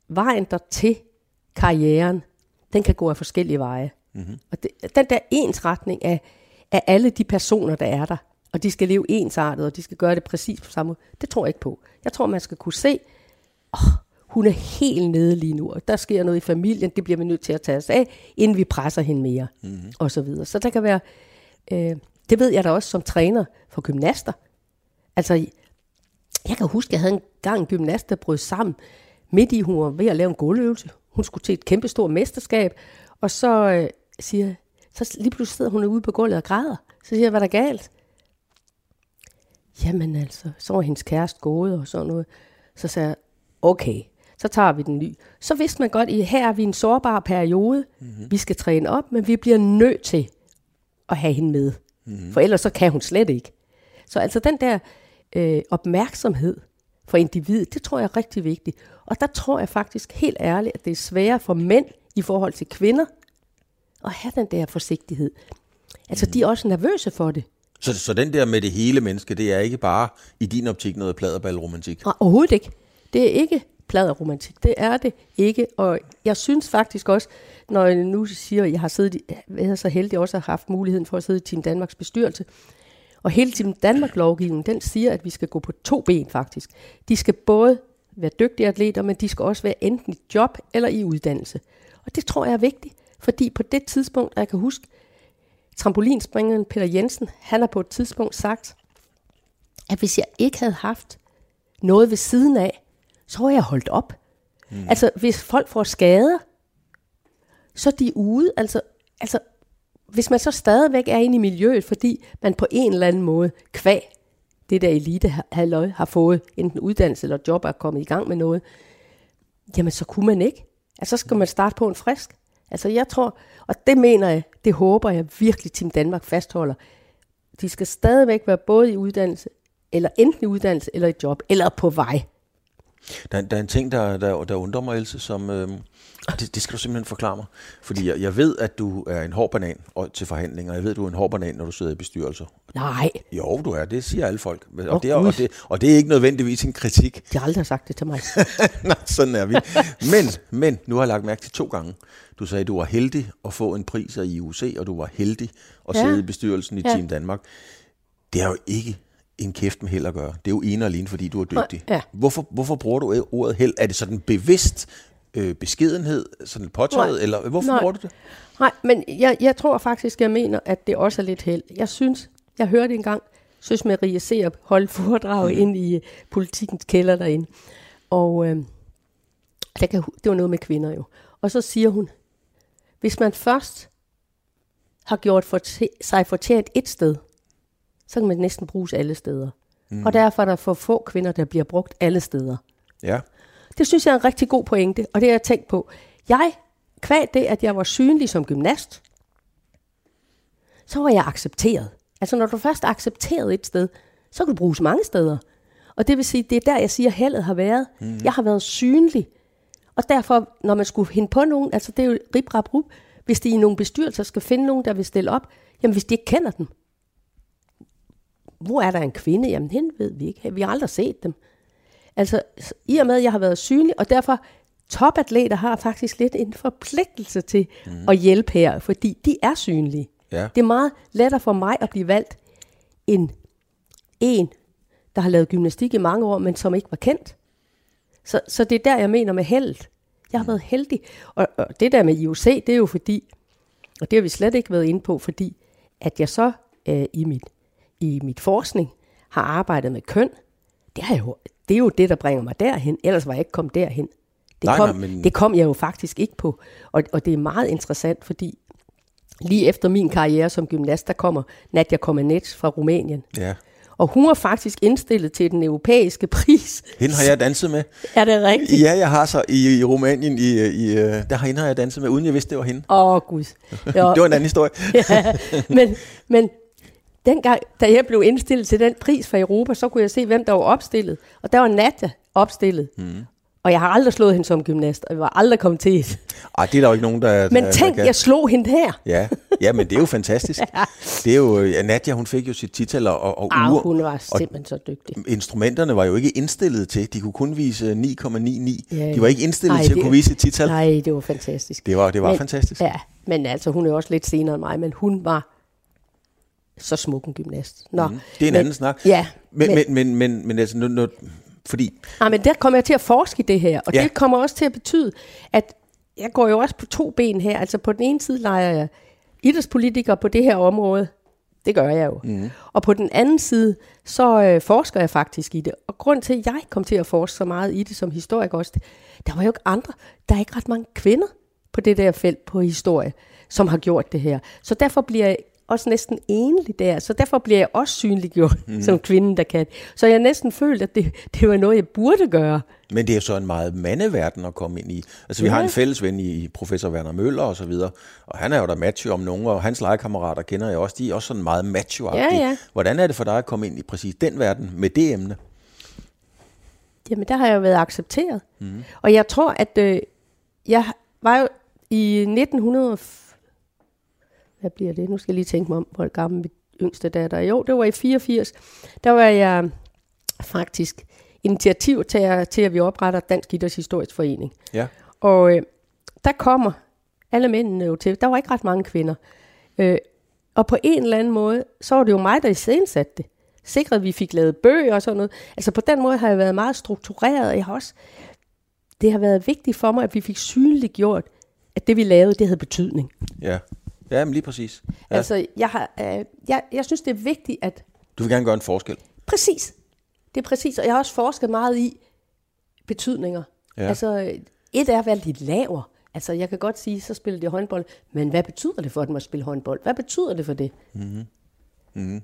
vejen der til karrieren, den kan gå af forskellige veje. Mm-hmm. Og det, den der ensretning af, af alle de personer, der er der, og de skal leve ensartet, og de skal gøre det præcis på samme måde, det tror jeg ikke på. Jeg tror, man skal kunne se, oh, hun er helt nede lige nu, og der sker noget i familien, det bliver vi nødt til at tage os af, inden vi presser hende mere, mm-hmm. og så videre. Så der kan være, øh, det ved jeg da også som træner for gymnaster. Altså, jeg kan huske, at jeg havde en gang en gymnast, der brød sammen, midt i, hun var ved at lave en gulvøvelse. Hun skulle til et kæmpestort mesterskab, og så øh, siger så lige pludselig sidder hun ude på gulvet og græder. Så siger jeg, hvad er der galt? Jamen altså, så var hendes kæreste gået og sådan noget. Så sagde jeg, okay, så tager vi den ny. Så vidste man godt, at her er vi i en sårbar periode. Mm-hmm. Vi skal træne op, men vi bliver nødt til at have hende med. Mm-hmm. For ellers så kan hun slet ikke. Så altså den der øh, opmærksomhed for individet, det tror jeg er rigtig vigtigt. Og der tror jeg faktisk helt ærligt, at det er sværere for mænd i forhold til kvinder at have den der forsigtighed. Altså, mm. de er også nervøse for det. Så, så den der med det hele menneske, det er ikke bare i din optik noget pladerballromantik? Nej, overhovedet ikke. Det er ikke pladerromantik. Det er det ikke. Og jeg synes faktisk også, når jeg nu siger, at jeg har siddet, jeg er så heldig også at have haft muligheden for at sidde i Team Danmarks bestyrelse, og hele Team Danmark lovgivningen, den siger, at vi skal gå på to ben faktisk. De skal både være dygtige atleter, men de skal også være enten i job eller i uddannelse. Og det tror jeg er vigtigt, fordi på det tidspunkt, jeg kan huske, trampolinspringeren Peter Jensen, han har på et tidspunkt sagt, at hvis jeg ikke havde haft noget ved siden af, så var jeg holdt op. Mm. Altså, hvis folk får skader, så er de ude. Altså, altså, hvis man så stadigvæk er inde i miljøet, fordi man på en eller anden måde, kvæg det der elite halløj har fået enten uddannelse eller job og er kommet i gang med noget, jamen så kunne man ikke. Altså så skal man starte på en frisk. Altså jeg tror, og det mener jeg, det håber jeg virkelig, Team Danmark fastholder. De skal stadigvæk være både i uddannelse, eller enten i uddannelse, eller i job, eller på vej. Der, der er en ting, der, der, der undrer mig, Else, som, øh, det, det skal du simpelthen forklare mig. Fordi jeg, jeg ved, at du er en hård banan til forhandlinger. Jeg ved, du er en hård banan, når du sidder i bestyrelser. Nej. Jo, du er. Det siger alle folk. Og, oh, det, er, og, det, og det er ikke nødvendigvis en kritik. De har aldrig sagt det til mig. Nej, sådan er vi. Men, men, nu har jeg lagt mærke til to gange. Du sagde, at du var heldig at få en pris af IUC, og du var heldig at ja. sidde i bestyrelsen i ja. Team Danmark. Det er jo ikke en kæft med held at gøre. Det er jo ene og alene, fordi du er dygtig. Ja. Hvorfor, hvorfor bruger du ordet held? Er det sådan bevidst øh, beskedenhed, sådan påtaget, Nej. eller hvorfor Nej. bruger du det? Nej, men jeg, jeg tror faktisk, jeg mener, at det også er lidt held. Jeg synes, jeg hørte engang, synes Marie Serup holde foredrag mm. ind i uh, politikens kælder derinde. Og øh, der kan, det var noget med kvinder jo. Og så siger hun, hvis man først har gjort for sig fortjent et sted, så kan man næsten bruges alle steder. Mm. Og derfor er der for få kvinder, der bliver brugt alle steder. Ja. Det synes jeg er en rigtig god pointe, og det har jeg tænkt på. Jeg, kvad det, at jeg var synlig som gymnast, så var jeg accepteret. Altså når du først er accepteret et sted, så kan du bruges mange steder. Og det vil sige, det er der, jeg siger, at heldet har været. Mm. Jeg har været synlig. Og derfor, når man skulle hende på nogen, altså det er jo rip, rap, rup, hvis de i nogle bestyrelser skal finde nogen, der vil stille op, jamen hvis de ikke kender dem, hvor er der en kvinde? Jamen, hende ved vi ikke. Vi har aldrig set dem. Altså, i og med, at jeg har været synlig, og derfor topatleter har faktisk lidt en forpligtelse til mm. at hjælpe her, fordi de er synlige. Ja. Det er meget lettere for mig at blive valgt end en, der har lavet gymnastik i mange år, men som ikke var kendt. Så, så det er der, jeg mener med held. Jeg har været heldig. Og, og det der med IOC, det er jo fordi, og det har vi slet ikke været inde på, fordi at jeg så øh, i mit i mit forskning har arbejdet med køn, det, er jo, det er jo det, der bringer mig derhen. Ellers var jeg ikke kommet derhen. Det, nej, kom, nej, men... det kom jeg jo faktisk ikke på. Og, og det er meget interessant, fordi lige efter min karriere som gymnast, der kommer Nadja Komanets fra Rumænien. Ja. Og hun var faktisk indstillet til den europæiske pris. Hende har jeg danset med. Er det rigtigt? Ja, jeg har så i, i Rumænien, i, i, øh, der har hende har jeg danset med, uden jeg vidste, det var hende. Åh, oh, gud. det var en anden historie. ja, men, men dengang, da jeg blev indstillet til den pris for Europa, så kunne jeg se, hvem der var opstillet. Og der var Nadja opstillet. Mm. Og jeg har aldrig slået hende som gymnast, og jeg var aldrig kommet til et. Ej, det er der jo ikke nogen, der... Men der, tænk, der jeg slog hende her. Ja, ja, men det er jo fantastisk. ja. Det er jo, ja, Nadia, hun fik jo sit titel og, og Arh, ure. hun var simpelthen så dygtig. Instrumenterne var jo ikke indstillet til. De kunne kun vise 9,99. Ja, De var ikke indstillet Ej, til at kunne vise et titel. Nej, det var fantastisk. Det var, det var Men- fantastisk. Ja, men altså, hun er jo også lidt senere end mig, men hun var så smuk en gymnast. Nå, Mhm. Det er en men, anden snak. Ja, Men, men, men, men, men altså, nu, nu, fordi Ah, men der kommer jeg til at forske i det her, og ja. det kommer også til at betyde, at jeg går jo også på to ben her. Altså på den ene side leger jeg idrætspolitiker på det her område. Det gør jeg jo. Mm. Og på den anden side, så øh, forsker jeg faktisk i det. Og grund til, at jeg kom til at forske så meget i det som historiker også, der var jo ikke andre. Der er ikke ret mange kvinder på det der felt på historie, som har gjort det her. Så derfor bliver jeg også næsten enlig der. Så derfor bliver jeg også synliggjort mm. som kvinden, der kan. Så jeg næsten følte, at det, det var noget, jeg burde gøre. Men det er jo så en meget mandeverden at komme ind i. Altså, vi Ja. har en fælles ven i professor Werner Møller og så videre, og han er jo der macho om nogen, og hans legekammerater kender jeg også, de er også sådan meget macho Ja, ja. Hvordan er det for dig at komme ind i præcis den verden med det emne? Jamen, der har jeg jo været accepteret. Mm. Og jeg tror, at øh, jeg var jo i 1900... Hvad bliver det? Nu skal jeg lige tænke mig om, hvor gammel mit yngste datter er. Jo, det var i 84. Der var jeg faktisk initiativtager til, at vi opretter Dansk Idræts Historisk Forening. Ja. Og øh, der kommer alle mændene jo til. Der var ikke ret mange kvinder. Øh, og på en eller anden måde, så var det jo mig, der iscenesatte det. Sikrede, at vi fik lavet bøger og sådan noget. Altså på den måde har jeg været meget struktureret, jeg har også, det har været vigtigt for mig, at vi fik synligt gjort, at det vi lavede, det havde betydning. Ja, ja men lige præcis. Ja. Altså, jeg, har, øh, jeg, jeg synes, det er vigtigt, at Du vil gerne gøre en forskel. Præcis. Det er præcis, og jeg har også forsket meget i betydninger. Ja. Altså, et er være lidt lavere. Altså, jeg kan godt sige, så spiller de håndbold, men hvad betyder det for dem at spille håndbold? Hvad betyder det for det? Mm-hmm. Mm-hmm.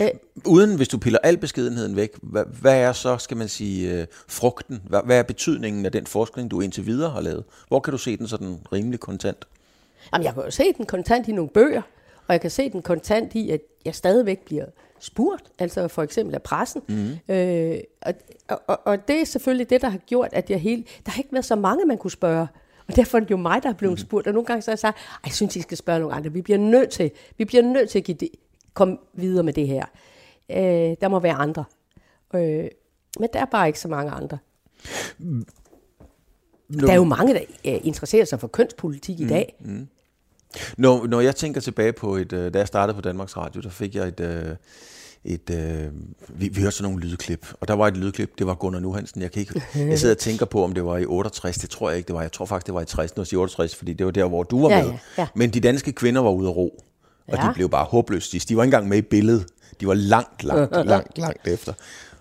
Øh, Uden, hvis du piller al beskedenheden væk, hvad, hvad er så, skal man sige, øh, frugten? Hvad, hvad er betydningen af den forskning, du indtil videre har lavet? Hvor kan du se den sådan rimelig kontant? Jamen, jeg kan jo se den kontant i nogle bøger, og jeg kan se den kontant i, at jeg stadigvæk bliver spurgt, altså for eksempel af pressen. Mm. Øh, og, og, og det er selvfølgelig det, der har gjort, at jeg hele... Der har ikke været så mange, man kunne spørge. Og derfor er det jo mig, der er blevet spurgt. Og nogle gange så har jeg sagt, "Ej, jeg synes, I skal spørge nogle andre. Vi bliver nødt til, vi bliver nødt til at give det, komme videre med det her. Øh, der må være andre. Øh, men der er bare ikke så mange andre. Nu, Der er jo mange, der øh, interesserer sig for kønspolitik i dag. Når, når jeg tænker tilbage på, et, øh, da jeg startede på Danmarks Radio, der fik jeg et... Øh, et, øh, vi, vi hørte sådan nogle lydklip, og der var et lydklip, det var Gunnar Nuhansen. Jeg, kan ikke, jeg sidder og tænker på, om det var i 68, det tror jeg ikke, det var. Jeg tror faktisk, det var i 60, nu siger 68, fordi det var der, hvor du var Ja, med. ja, ja. Men de danske kvinder var ude at ro, og Ja. de blev bare håbløst sidst. De var ikke engang med i billedet. De var langt, langt, langt, langt efter.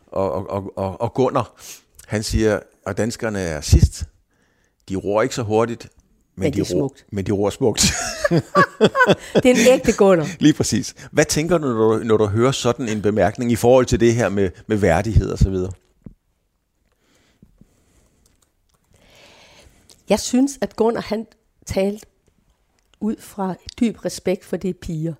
Og, og, og, og, og Gunnar, han siger, at danskerne er sidst. De roer ikke så hurtigt, men, Men det er de, smukt. men de roer smukt. Det er en ægte Gunnar. Lige præcis. Hvad tænker du, når du, når du hører sådan en bemærkning i forhold til det her med, med værdighed og så videre? Jeg synes, at Gunnar han talte ud fra dyb respekt for de piger.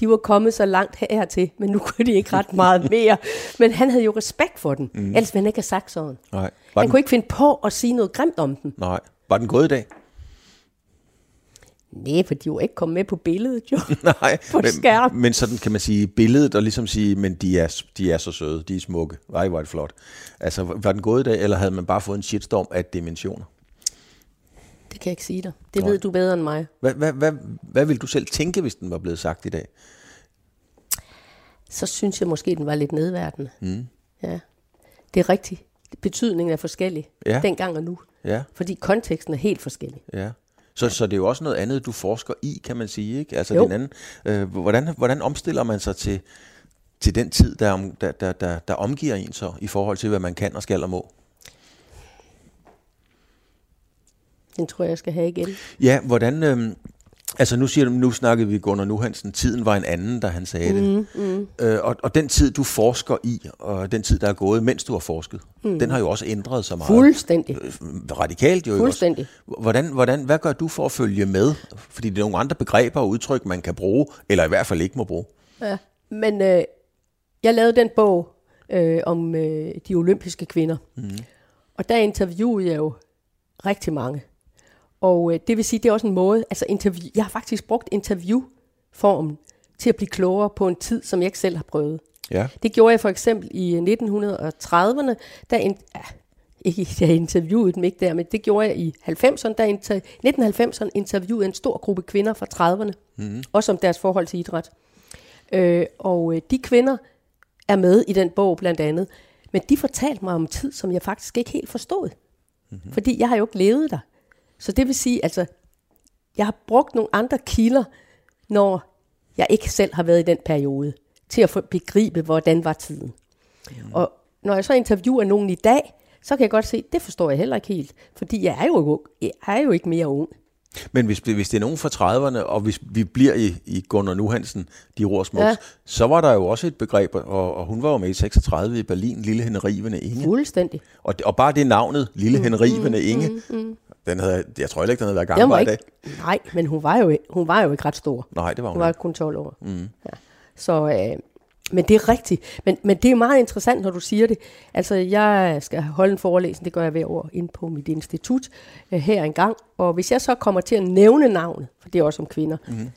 De var kommet så langt hertil, men nu kunne de ikke ret meget mere. Men han havde jo respekt for dem, mm. ellers ville han ikke have sagt sådan. Nej. Var Han den, kunne ikke finde på at sige noget grimt om dem. nej. Var den gået i dag? Nej, for de var ikke kommet med på billedet, jo. Nej. På men, skærm. men sådan kan man sige billedet og ligesom sige, men de er, de er så søde, de er smukke. Ej, hvor er det flot. Altså, var den gået i dag, eller havde man bare fået en shitstorm af dimensioner? Det kan jeg ikke sige dig. Det Nej. ved du bedre end mig. Hvad, hvad, hvad, hvad vil du selv tænke, hvis den var blevet sagt i dag? Så synes jeg måske, den var lidt nedværdende. Mm. Ja. Det er rigtigt. Betydningen er forskellig. Ja. Dengang og nu. Ja, Fordi konteksten er helt forskellig. ja. Så, så det er jo også noget andet, du forsker i, kan man sige. Ikke? Altså, Jo. den anden, øh, hvordan, hvordan omstiller man sig til, til den tid, der, der, der, der, der omgiver en så, i forhold til, hvad man kan og skal og må? Den tror jeg, jeg skal have igen. Ja, hvordan... Øh, altså nu siger du, nu snakkede vi Gunnar Nuhansen, tiden var en anden, da han sagde det. Mm. Øh, og, og den tid, du forsker i, og den tid, der er gået, mens du har forsket, mm. den har jo også ændret sig meget. Fuldstændig. Øh, Radikalt jo Fuldstændig. Også. Hvordan, hvordan, hvad gør du for at følge med? Fordi det er nogle andre begreber og udtryk, man kan bruge, eller i hvert fald ikke må bruge. Ja. men øh, jeg lavede den bog øh, om øh, de olympiske kvinder. Mm. Og der interviewede jeg jo rigtig mange. Og øh, det vil sige, det er også en måde, altså interview, jeg har faktisk brugt interviewformen til at blive klogere på en tid, som jeg ikke selv har prøvet. Ja. Det gjorde jeg for eksempel i 1930'erne, da en, ja, ikke jeg interviewede dem ikke der, men det gjorde jeg i 90'erne, da inter, 1990'erne interviewede en stor gruppe kvinder fra 30'erne, mm. også om deres forhold til idræt. Øh, og øh, de kvinder er med i den bog blandt andet, men de fortalte mig om tid, som jeg faktisk ikke helt forstod. Mm-hmm. Fordi jeg har jo ikke levet der. Så det vil sige, altså, jeg har brugt nogle andre kilder, når jeg ikke selv har været i den periode, til at få begribe, hvordan var tiden. Mm. Og når jeg så interviewer nogen i dag, så kan jeg godt se, det forstår jeg heller ikke helt, fordi jeg er jo, jeg er jo ikke mere ung. Men hvis, hvis det er nogen fra 30'erne, og hvis vi bliver i, i Gunnar Nuhansen, de Rorsmuks, ja. så var der jo også et begreb, og, og hun var jo med i 36 i Berlin, Lille Henrivende Inge. Fuldstændig. Og, og bare det navnet, Lille mm, Henrivende mm, Inge, mm, mm. Den havde, jeg tror ikke, den havde været gangbar i dag. Nej, men hun var, jo, hun var jo ikke ret stor. Nej, det var hun Hun var kun 12 år. Mm. Ja. Så, øh, men det er rigtigt. Men, men det er meget interessant, når du siger det. Altså, jeg skal holde en forelæsning, det gør jeg hver år, ind på mit institut øh, her engang. Og hvis jeg så kommer til at nævne navnet, for det er også om kvinder, mm.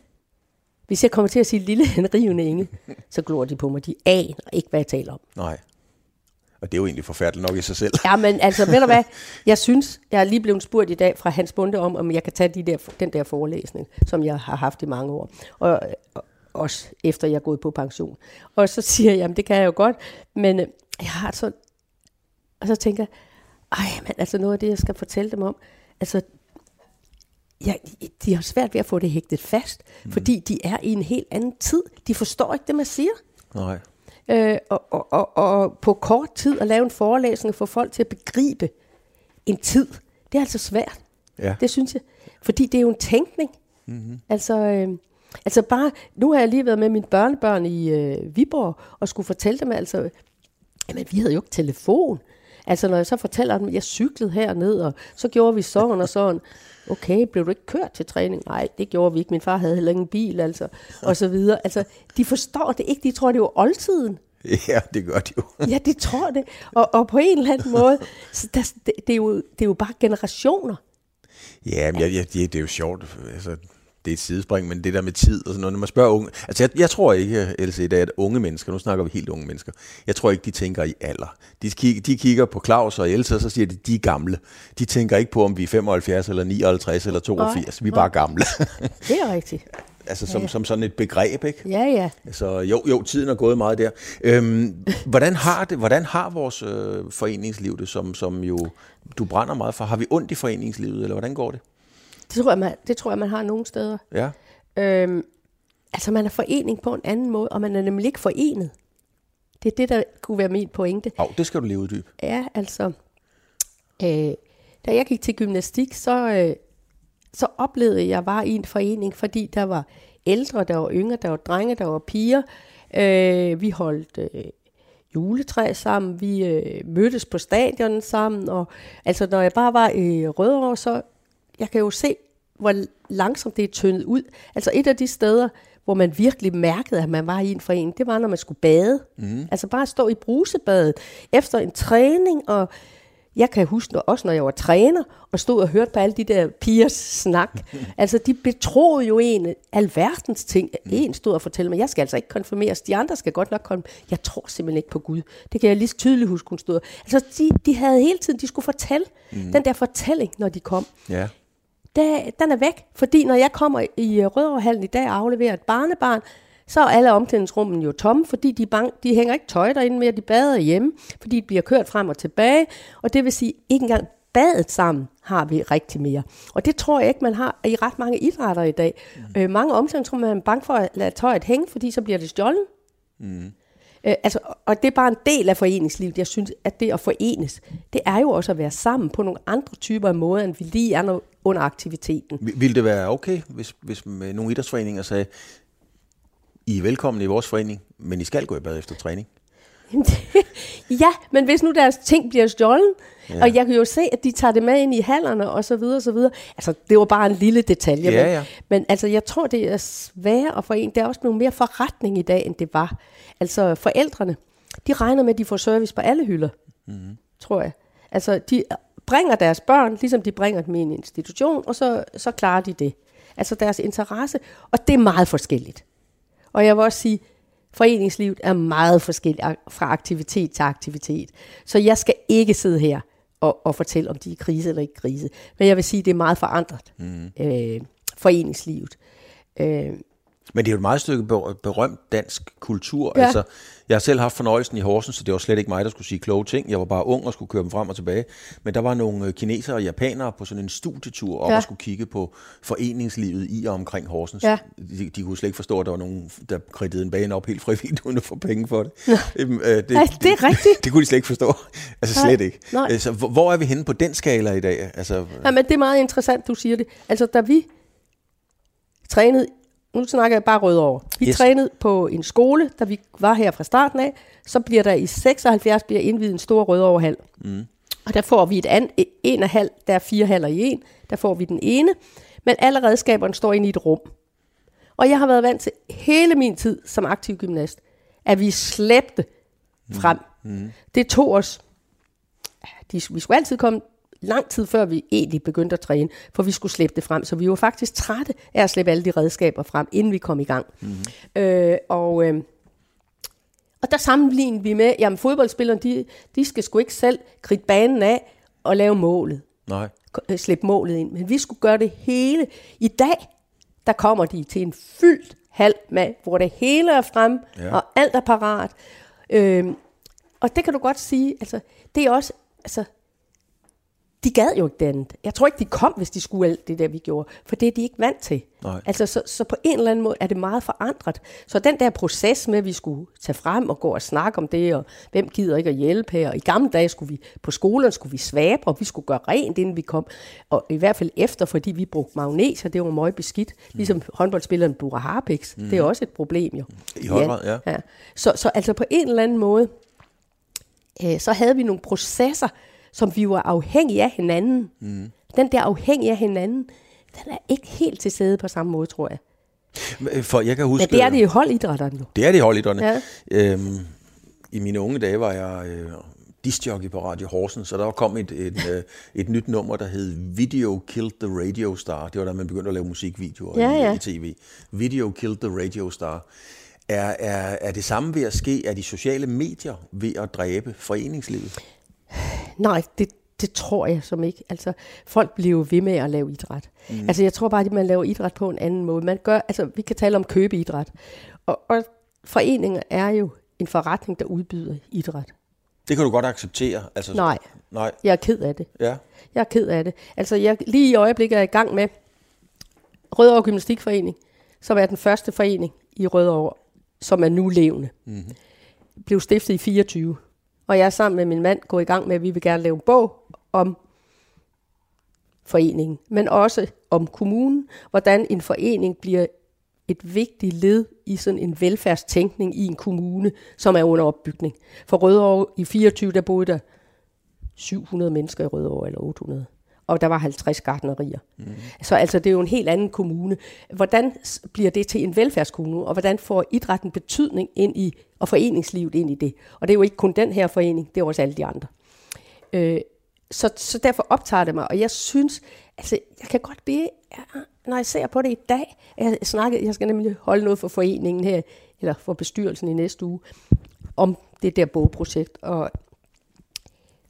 hvis jeg kommer til at sige lille henrivende Inge, så glor de på mig. De aner ikke, hvad jeg taler om. Nej. Og det er jo egentlig forfærdeligt nok i sig selv. Ja, men altså, ved du hvad? Jeg synes, jeg er lige blevet spurgt i dag fra Hans Bunde om, om jeg kan tage de der, den der forelæsning, som jeg har haft i mange år. Og, og også efter jeg er gået på pension. Og så siger jeg, jamen det kan jeg jo godt, men øh, jeg har så... Og så tænker jeg, ej, men altså noget af det, jeg skal fortælle dem om, altså, ja, de har svært ved at få det hægtet fast, mm. fordi de er i en helt anden tid. De forstår ikke det, man siger. Nej. Øh, og, og, og, og på kort tid at lave en forelæsning og få folk til at begribe en tid, det er altså svært. Ja. Det synes jeg. Fordi det er jo en tænkning. Mm-hmm. Altså, øh, altså bare, nu har jeg lige været med mine børnebørn i øh, Viborg, og skulle fortælle dem altså, jamen vi havde jo ikke telefon. Altså når jeg så fortæller dem, at jeg cyklede herned, og så gjorde vi sådan og sådan. Okay, blev du ikke kørt til træning? Nej, det gjorde vi ikke. Min far havde heller ingen bil, altså. Og så videre. Altså, de forstår det ikke. De tror, det jo oldtiden. Ja, det gør de jo. ja, det tror det. Og, og på en eller anden måde, så der, det, det, er jo, det er jo bare generationer. Ja, men jeg, jeg, det, det er jo sjovt. Altså, det er et sidespring, men det der med tid og sådan noget, når man spørger unge, altså jeg, jeg tror ikke, Else, det er, at unge mennesker, nu snakker vi helt unge mennesker, jeg tror ikke, de tænker i alder. De, kigger, de kigger på Claus og Else, og så siger de, de er gamle. De tænker ikke på, om vi er 75 eller 59 eller 82, nej, vi er bare gamle. det er rigtigt. altså som, ja, ja. som sådan et begreb, ikke? Ja, ja. Så jo, jo, tiden er gået meget der. Øhm, hvordan, har det, hvordan har vores øh, foreningsliv det, som, som jo du brænder meget for? Har vi ondt i foreningslivet, eller hvordan går det? Det tror jeg, man, det tror jeg, man har nogle steder. Ja. Øhm, altså, man er forening på en anden måde, og man er nemlig ikke forenet. Det er det, der kunne være min pointe. Ja, det skal du lige uddybe. Ja, altså, øh, da jeg gik til gymnastik, så, øh, så oplevede jeg, at jeg var i en forening, fordi der var ældre, der var yngre, der var drenge, der var piger. Øh, vi holdt øh, juletræ sammen, vi øh, mødtes på stadion sammen, og altså når jeg bare var i Rødovre, så jeg kan jo se, hvor langsomt det er tyndet ud. Altså et af de steder, hvor man virkelig mærkede, at man var i en forening, det var, når man skulle bade. Mm. Altså bare stå i brusebadet efter en træning, og jeg kan huske også, når jeg var træner, og stod og hørte på alle de der pigers snak. altså, de betroede jo en alverdens ting. Mm. En stod og fortalte mig, jeg skal altså ikke konfirmeres. De andre skal godt nok komme. Jeg tror simpelthen ikke på Gud. Det kan jeg lige tydeligt huske, hun stod. Altså, de, de havde hele tiden, de skulle fortælle mm. den der fortælling, når de kom. Ja det, den er væk. Fordi når jeg kommer i øh, Rødovrehallen i dag og afleverer et barnebarn, så er alle omklædningsrummene jo tomme, fordi de, bang, de hænger ikke tøj derinde mere, de bader hjemme, fordi de bliver kørt frem og tilbage, og det vil sige, ikke engang badet sammen har vi rigtig mere. Og det tror jeg ikke, man har i ret mange idrætter i dag. Mm. Øh, mange omklædningsrum er man bange for at lade tøjet hænge, fordi så bliver det stjålet. Mm. Øh, altså, og det er bare en del af foreningslivet. Jeg synes, at det at forenes, det er jo også at være sammen på nogle andre typer af måder, end vi lige er under aktiviteten. Vil det være okay, hvis, hvis med nogle idrætsforeninger sagde, I er velkomne i vores forening, men I skal gå i bad efter træning? ja, men hvis nu deres ting bliver stjålet, ja. og jeg kan jo se, at de tager det med ind i hallerne og så videre og så videre. Altså, det var bare en lille detalje. Ja, men, ja. men altså, jeg tror, det er sværere at forene. Det er også noget mere forretning i dag, end det var. Altså, forældrene, de regner med, at de får service på alle hylder, mm. tror jeg. Altså, de bringer deres børn, ligesom de bringer dem i en institution, og så, så klarer de det. Altså deres interesse, og det er meget forskelligt. Og jeg vil også sige, foreningslivet er meget forskelligt fra aktivitet til aktivitet. Så jeg skal ikke sidde her og, og fortælle, om de er krise eller ikke krise. Men jeg vil sige, at det er meget forandret, mm. øh, foreningslivet. Øh, men det er jo et meget stykke berømt dansk kultur. Ja. Altså, jeg har selv haft fornøjelsen i Horsens, så det var slet ikke mig, der skulle sige kloge ting. Jeg var bare ung og skulle køre dem frem og tilbage. Men der var nogle øh, kinesere og japanere på sådan en studietur op ja. og skulle kigge på foreningslivet i og omkring Horsens. Ja. De, de kunne slet ikke forstå, at der var nogen, der kridtede en bane op helt frivilligt, uden at få penge for det. Ja. Øhm, øh, det, ja, det er rigtigt. Det, det kunne de slet ikke forstå. Altså slet ikke. Nej. Så hvor er vi henne på den skala i dag? Altså, ja, men det er meget interessant, du siger det. Altså, da vi trænede nu snakker jeg bare Rødovre. Vi yes. trænede på en skole, da vi var her fra starten af. Så bliver der i 76 bliver indvidet en stor Rødovrehal. Mm. Og der får vi et an, en af halv, der er fire haller i en. Der får vi den ene. Men alle redskaberne står inde i et rum. Og jeg har været vant til hele min tid som aktiv gymnast, at vi slæbte frem. Mm. Mm. Det tog os, de, vi skulle altid komme lang tid før vi egentlig begyndte at træne, for vi skulle slæbe det frem. Så vi var faktisk trætte af at slæbe alle de redskaber frem, inden vi kom i gang. Mm-hmm. Øh, og, øh, og der sammenlignede vi med, jamen fodboldspillerne, de, de skal sgu ikke selv kridte banen af og lave målet. Nej. Øh, slæbe målet ind. Men vi skulle gøre det hele. I dag, der kommer de til en fyldt halv med, hvor det hele er frem, ja. og alt er parat. Øh, og det kan du godt sige, altså, det er også, altså, de gad jo ikke det andet. Jeg tror ikke, de kom, hvis de skulle alt det der, vi gjorde. For det er de ikke vant til. Nej. Altså, så, så på en eller anden måde er det meget forandret. Så den der proces med, at vi skulle tage frem og gå og snakke om det, og hvem gider ikke at hjælpe her. Og i gamle dage skulle vi på skolen skulle vi svabe, og vi skulle gøre rent, inden vi kom. Og i hvert fald efter, fordi vi brugte magnet, og det var meget beskidt. Mm. Ligesom håndboldspilleren Bura Harpix. Mm. Det er også et problem jo. I høj grad, ja. ja. Så, så altså på en eller anden måde, øh, så havde vi nogle processer, som vi var afhængige af hinanden. Mm. Den der afhængige af hinanden, den er ikke helt til stede på samme måde, tror jeg. Øh, for jeg kan huske... Men det er det i holdidrætterne jo. Det er det i holdidrætterne. Ja. Øhm, I mine unge dage var jeg øh, discjockey på Radio Horsen, så der kom et, et, et, øh, et nyt nummer, der hed Video Killed the Radio Star. Det var da man begyndte at lave musikvideoer ja, ja. i, i tv. Video Killed the Radio Star. Er, er, er det samme ved at ske? Er de sociale medier ved at dræbe foreningslivet? Nej, det, det tror jeg som ikke. Altså, folk bliver ved med at lave idræt. Mm. Altså, jeg tror bare, at man laver idræt på en anden måde. Man gør, altså, vi kan tale om købeidræt. Og, og foreninger er jo en forretning, der udbyder idræt. Det kan du godt acceptere? Altså, nej, nej, jeg er ked af det. Ja. Jeg er ked af det. Altså, jeg, lige i øjeblikket er jeg i gang med Rødovre Gymnastikforening, som er den første forening i Rødovre, som er nu levende. Mm-hmm. Blev stiftet i 24. Og jeg sammen med min mand går i gang med, at vi vil gerne lave en bog om foreningen, men også om kommunen, hvordan en forening bliver et vigtigt led i sådan en velfærdstænkning i en kommune, som er under opbygning. For Rødovre i 24, der boede der 700 mennesker i Rødovre, eller 800 og der var 50 gardnerier. Mm. Så altså, det er jo en helt anden kommune. Hvordan bliver det til en velfærdskommune, og hvordan får idrætten betydning ind i, og foreningslivet ind i det? Og det er jo ikke kun den her forening, det er også alle de andre. Øh, så, så derfor optager det mig, og jeg synes, altså, jeg kan godt blive, når jeg ser på det i dag, jeg, snakker, jeg skal nemlig holde noget for foreningen her, eller for bestyrelsen i næste uge, om det der bogprojekt, og,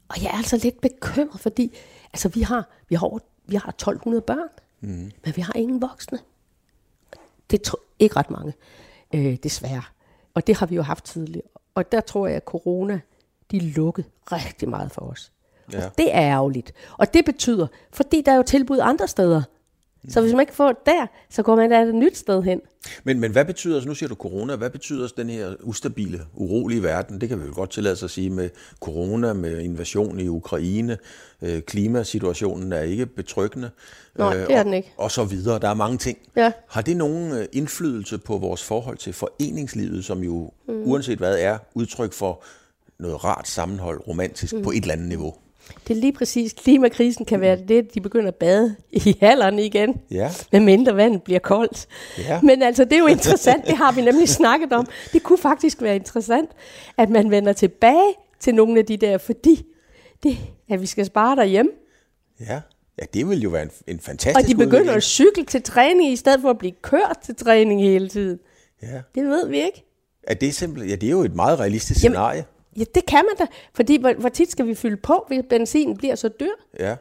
og jeg er altså lidt bekymret, fordi Altså, vi har, vi har, over, vi har 1200 børn, mm. men vi har ingen voksne. Det er ikke ret mange, øh, desværre. Og det har vi jo haft tidligere. Og der tror jeg, at corona, de lukkede rigtig meget for os. Ja. Og det er ærgerligt. Og det betyder, fordi der er jo tilbud andre steder, så hvis man ikke får det der, så går man da et nyt sted hen. Men, men hvad betyder, altså nu siger du corona, hvad betyder den her ustabile, urolige verden? Det kan vi jo godt tillade sig at sige med corona, med invasion i Ukraine, øh, klimasituationen er ikke betryggende. Nej, øh, det er den ikke. Og, og så videre. Der er mange ting. Ja. Har det nogen øh, indflydelse på vores forhold til foreningslivet, som jo mm. uanset hvad er udtryk for noget rart sammenhold, romantisk, mm. på et eller andet niveau. Det er lige præcis. Klimakrisen kan være det, de begynder at bade i hallerne igen. Ja. Med mindre vandet bliver koldt. Ja. Men altså, det er jo interessant. Det har vi nemlig snakket om. Det kunne faktisk være interessant, at man vender tilbage til nogle af de der, fordi det, at vi skal spare derhjemme. Ja. Ja, det vil jo være en, en fantastisk Og de begynder udvikling. at cykle til træning, i stedet for at blive kørt til træning hele tiden. Ja. Det ved vi ikke. Er det simpelthen, ja, det er jo et meget realistisk Jamen- scenarie. Ja, det kan man da. Fordi hvor, hvor tit skal vi fylde på, hvis benzinen bliver så dyr? Ja.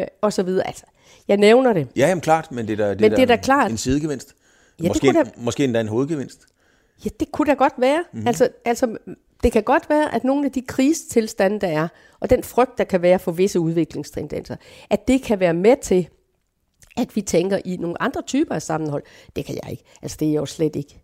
Øh, og så videre. Altså, jeg nævner det. Ja, jamen klart, men det er da, det Men det er da klart. en sidegevinst. Ja, det måske, kunne da- måske endda en hovedgevinst. Ja, det kunne da godt være. Mhm. Mm-hmm. Altså, altså, det kan godt være, at nogle af de krigstilstande, der er, og den frygt, der kan være for visse udviklingstendenser, at det kan være med til, at vi tænker i nogle andre typer af sammenhold. Det kan jeg ikke. Altså, det er jeg jo slet ikke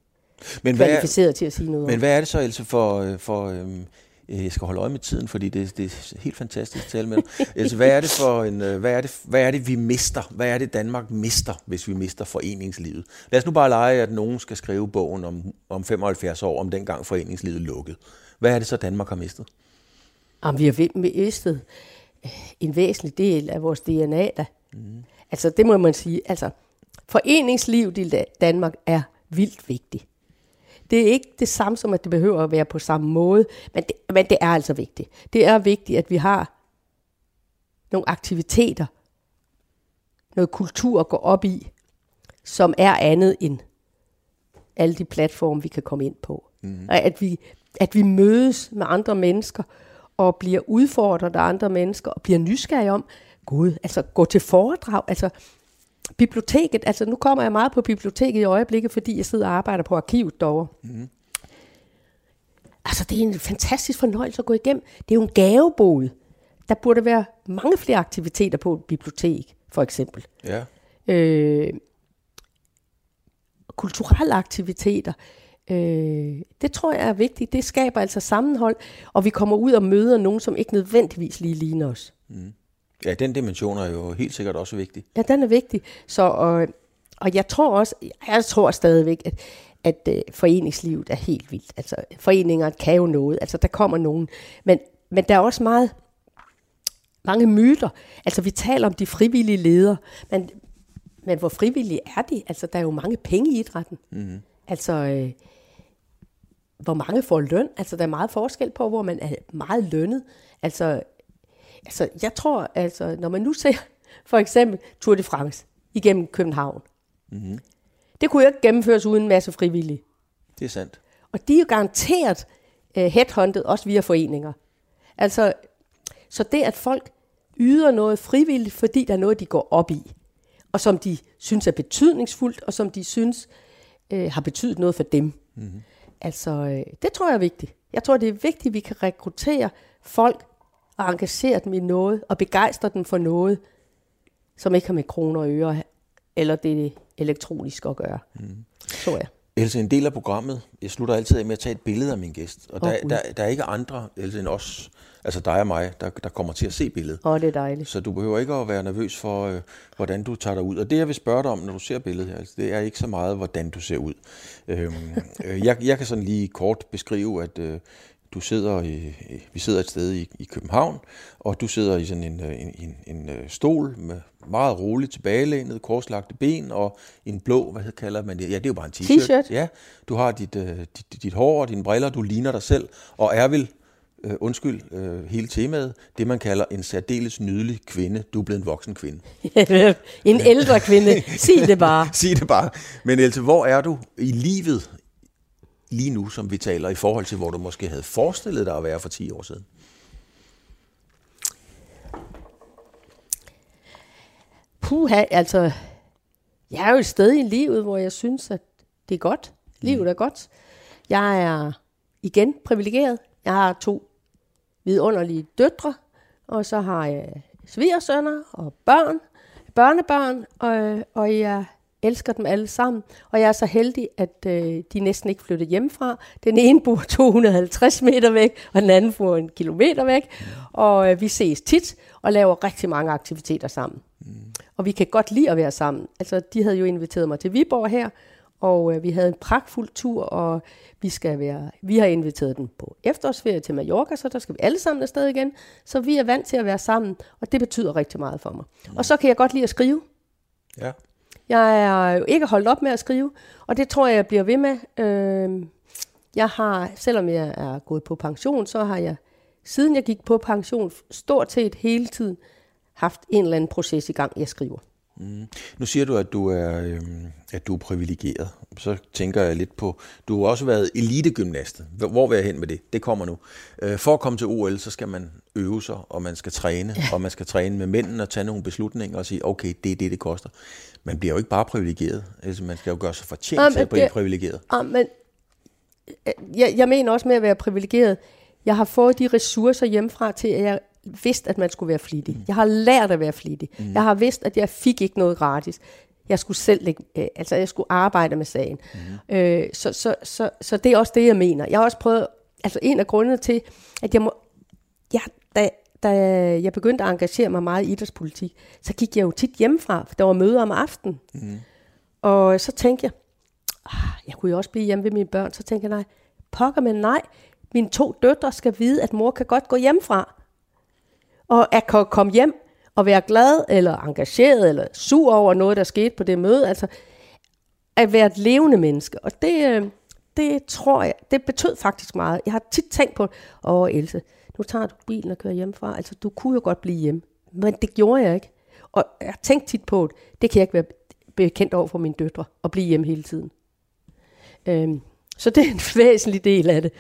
Men hvad, er, kvalificeret til at sige noget men om. hvad er det så, Else, for... øh, for øhm, øh, jeg skal holde øje med tiden, fordi det, det er helt fantastisk at tale med dig. Else, hvad er det for en, øh, hvad er det, hvad er det, vi mister? Hvad er det, Danmark mister, hvis vi mister foreningslivet? Lad os nu bare lege, at nogen skal skrive bogen om, om 75 år, om dengang foreningslivet lukkede. Hvad er det så, Danmark har mistet? Jamen, vi har mistet en væsentlig del af vores DNA da. Mm. Altså, det må man sige. Altså, foreningslivet i Da- Danmark er vildt vigtigt. Det er ikke det samme som, at det behøver at være på samme måde, men det, men det er altså vigtigt. Det er vigtigt, at vi har nogle aktiviteter, noget kultur at gå op i, som er andet end alle de platforme, vi kan komme ind på. Mm. Og at vi, at vi mødes med andre mennesker, og bliver udfordret af andre mennesker, og bliver nysgerrige om, gud, altså gå til foredrag, altså biblioteket, altså nu kommer jeg meget på biblioteket i øjeblikket, fordi jeg sidder og arbejder på arkivet derovre. Mm. Altså det er en fantastisk fornøjelse at gå igennem. Det er jo en gavebod. Der burde være mange flere aktiviteter på et bibliotek, for eksempel Ja. øh, kulturelle aktiviteter. Øh, det tror jeg er vigtigt. Det skaber altså sammenhold, og vi kommer ud og møder nogen, som ikke nødvendigvis lige ligner os. Ja, den dimension er jo helt sikkert også vigtig. Ja, den er vigtig. Så, og, og jeg tror også, jeg tror stadigvæk, at, at øh, foreningslivet er helt vildt. Altså, foreninger kan jo noget. Altså, der kommer nogen. Men, men der er også meget, mange myter. Altså, vi taler om de frivillige ledere, men, men hvor frivillige er de? Altså, der er jo mange penge i idrætten. Mm. Altså, øh, hvor mange får løn? Altså, der er meget forskel på, hvor man er meget lønnet. Altså, altså jeg tror, altså, når man nu ser for eksempel Tour de France igennem København, mm-hmm. det kunne jo ikke gennemføres uden en masse frivillige. Det er sandt. Og de er jo garanteret uh, headhunted, også via foreninger. Altså, så det, at folk yder noget frivilligt, fordi der er noget, de går op i, og som de synes er betydningsfuldt, og som de synes øh, har betydet noget for dem. Mm-hmm. Altså, øh, det tror jeg er vigtigt. Jeg tror, det er vigtigt, at vi kan rekruttere folk og engagere dem i noget, og begejstre dem for noget, som ikke har med kroner og øre eller det elektroniske at gøre. Mm. Tror jeg. Else, en del af programmet, jeg slutter altid af med at tage et billede af min gæst. Og Åh, der, der, der er ikke andre, Else, end os, altså dig og mig, der, der kommer til at se billedet. Åh, det er dejligt. Så du behøver ikke at være nervøs for, øh, hvordan du tager dig ud. Og det, jeg vil spørge dig om, når du ser billedet her, altså, det er ikke så meget, hvordan du ser ud. Øhm, øh, jeg, jeg kan sådan lige kort beskrive, at øh, du sidder i, vi sidder et sted i, i København, og du sidder i sådan en, øh, en, en, en øh, stol med meget roligt tilbagelænet, korslagte ben og en blå, hvad kalder man det? Ja, det er jo bare en t-shirt. T-shirt. Ja, du har dit, øh, dit, dit hår og dine briller, du ligner dig selv, og er vel øh, undskyld, øh, hele temaet, det man kalder en særdeles nydelig kvinde. Du er blevet en voksen kvinde. en ældre kvinde. Sig det bare. Sig det bare. Men Else, hvor er du i livet lige nu, som vi taler, i forhold til, hvor du måske havde forestillet dig at være for 10 år siden? Puha, altså, jeg er jo et sted i livet, hvor jeg synes, at det er godt. Livet er godt. Jeg er igen privilegeret. Jeg har to vidunderlige døtre, og så har jeg svigersønner og børn, børnebørn, og, og jeg elsker dem alle sammen. Og jeg er så heldig, at øh, de næsten ikke flyttede hjemmefra. Den ene bor 250 meter væk, og den anden bor en kilometer væk. Og øh, vi ses tit og laver rigtig mange aktiviteter sammen. Og vi kan godt lide at være sammen. Altså, de havde jo inviteret mig til Viborg her, Og øh, vi havde en pragtfuld tur, og vi skal være, vi har inviteret den på efterårsferie til Mallorca, så der skal vi alle sammen afsted igen. Så vi er vant til at være sammen, og det betyder rigtig meget for mig. Og så kan jeg godt lide at skrive. Ja. Jeg er jo ikke holdt op med at skrive, og det tror jeg, jeg bliver ved med. Øh, jeg har, selvom jeg er gået på pension, så har jeg, siden jeg gik på pension, stort set hele tiden haft en eller anden proces i gang, jeg skriver. Mm. Nu siger du, at du er, øhm, at du er privilegeret. Så tænker jeg lidt på, du har også været elitegymnast. Hvor vil jeg hen med det? Det kommer nu. Øh, for at komme til OL, så skal man øve sig, og man skal træne, ja. og man skal træne med mændene og tage nogle beslutninger og sige, okay, det er det, det koster. Man bliver jo ikke bare privilegeret. Altså, man skal jo gøre sig fortjent ja, til at blive privilegeret. Ja, men øh, jeg, jeg mener også med at være privilegeret. Jeg har fået de ressourcer hjemmefra til, at jeg vidste, at man skulle være flittig. Mm. Jeg har lært at være flittig. Mm. Jeg har vidst, at jeg fik ikke noget gratis. Jeg skulle selv lægge, øh, altså jeg skulle arbejde med sagen. Mm. Øh, så, så, så, så det er også det, jeg mener. Jeg har også prøvet, altså en af grundene til, at jeg må, ja, da, da jeg begyndte at engagere mig meget i idrætspolitik, så gik jeg jo tit hjemmefra, for der var møder om aftenen. Mm. Og så tænkte jeg, ah, jeg kunne jo også blive hjemme ved mine børn. Så tænkte jeg, nej, pokker men nej, mine to døtre skal vide, at mor kan godt gå hjemmefra. Og at komme hjem og være glad, eller engageret, eller sur over noget, der skete på det møde. Altså, at være et levende menneske. Og det, øh, det tror jeg, det betød faktisk meget. Jeg har tit tænkt på, åh Else, nu tager du bilen og kører hjemmefra. Altså, du kunne jo godt blive hjemme. Men det gjorde jeg ikke. Og jeg tænkte tit på, det, det kan jeg ikke være bekendt over for mine døtre, at blive hjemme hele tiden. Øhm, så det er en væsentlig del af det.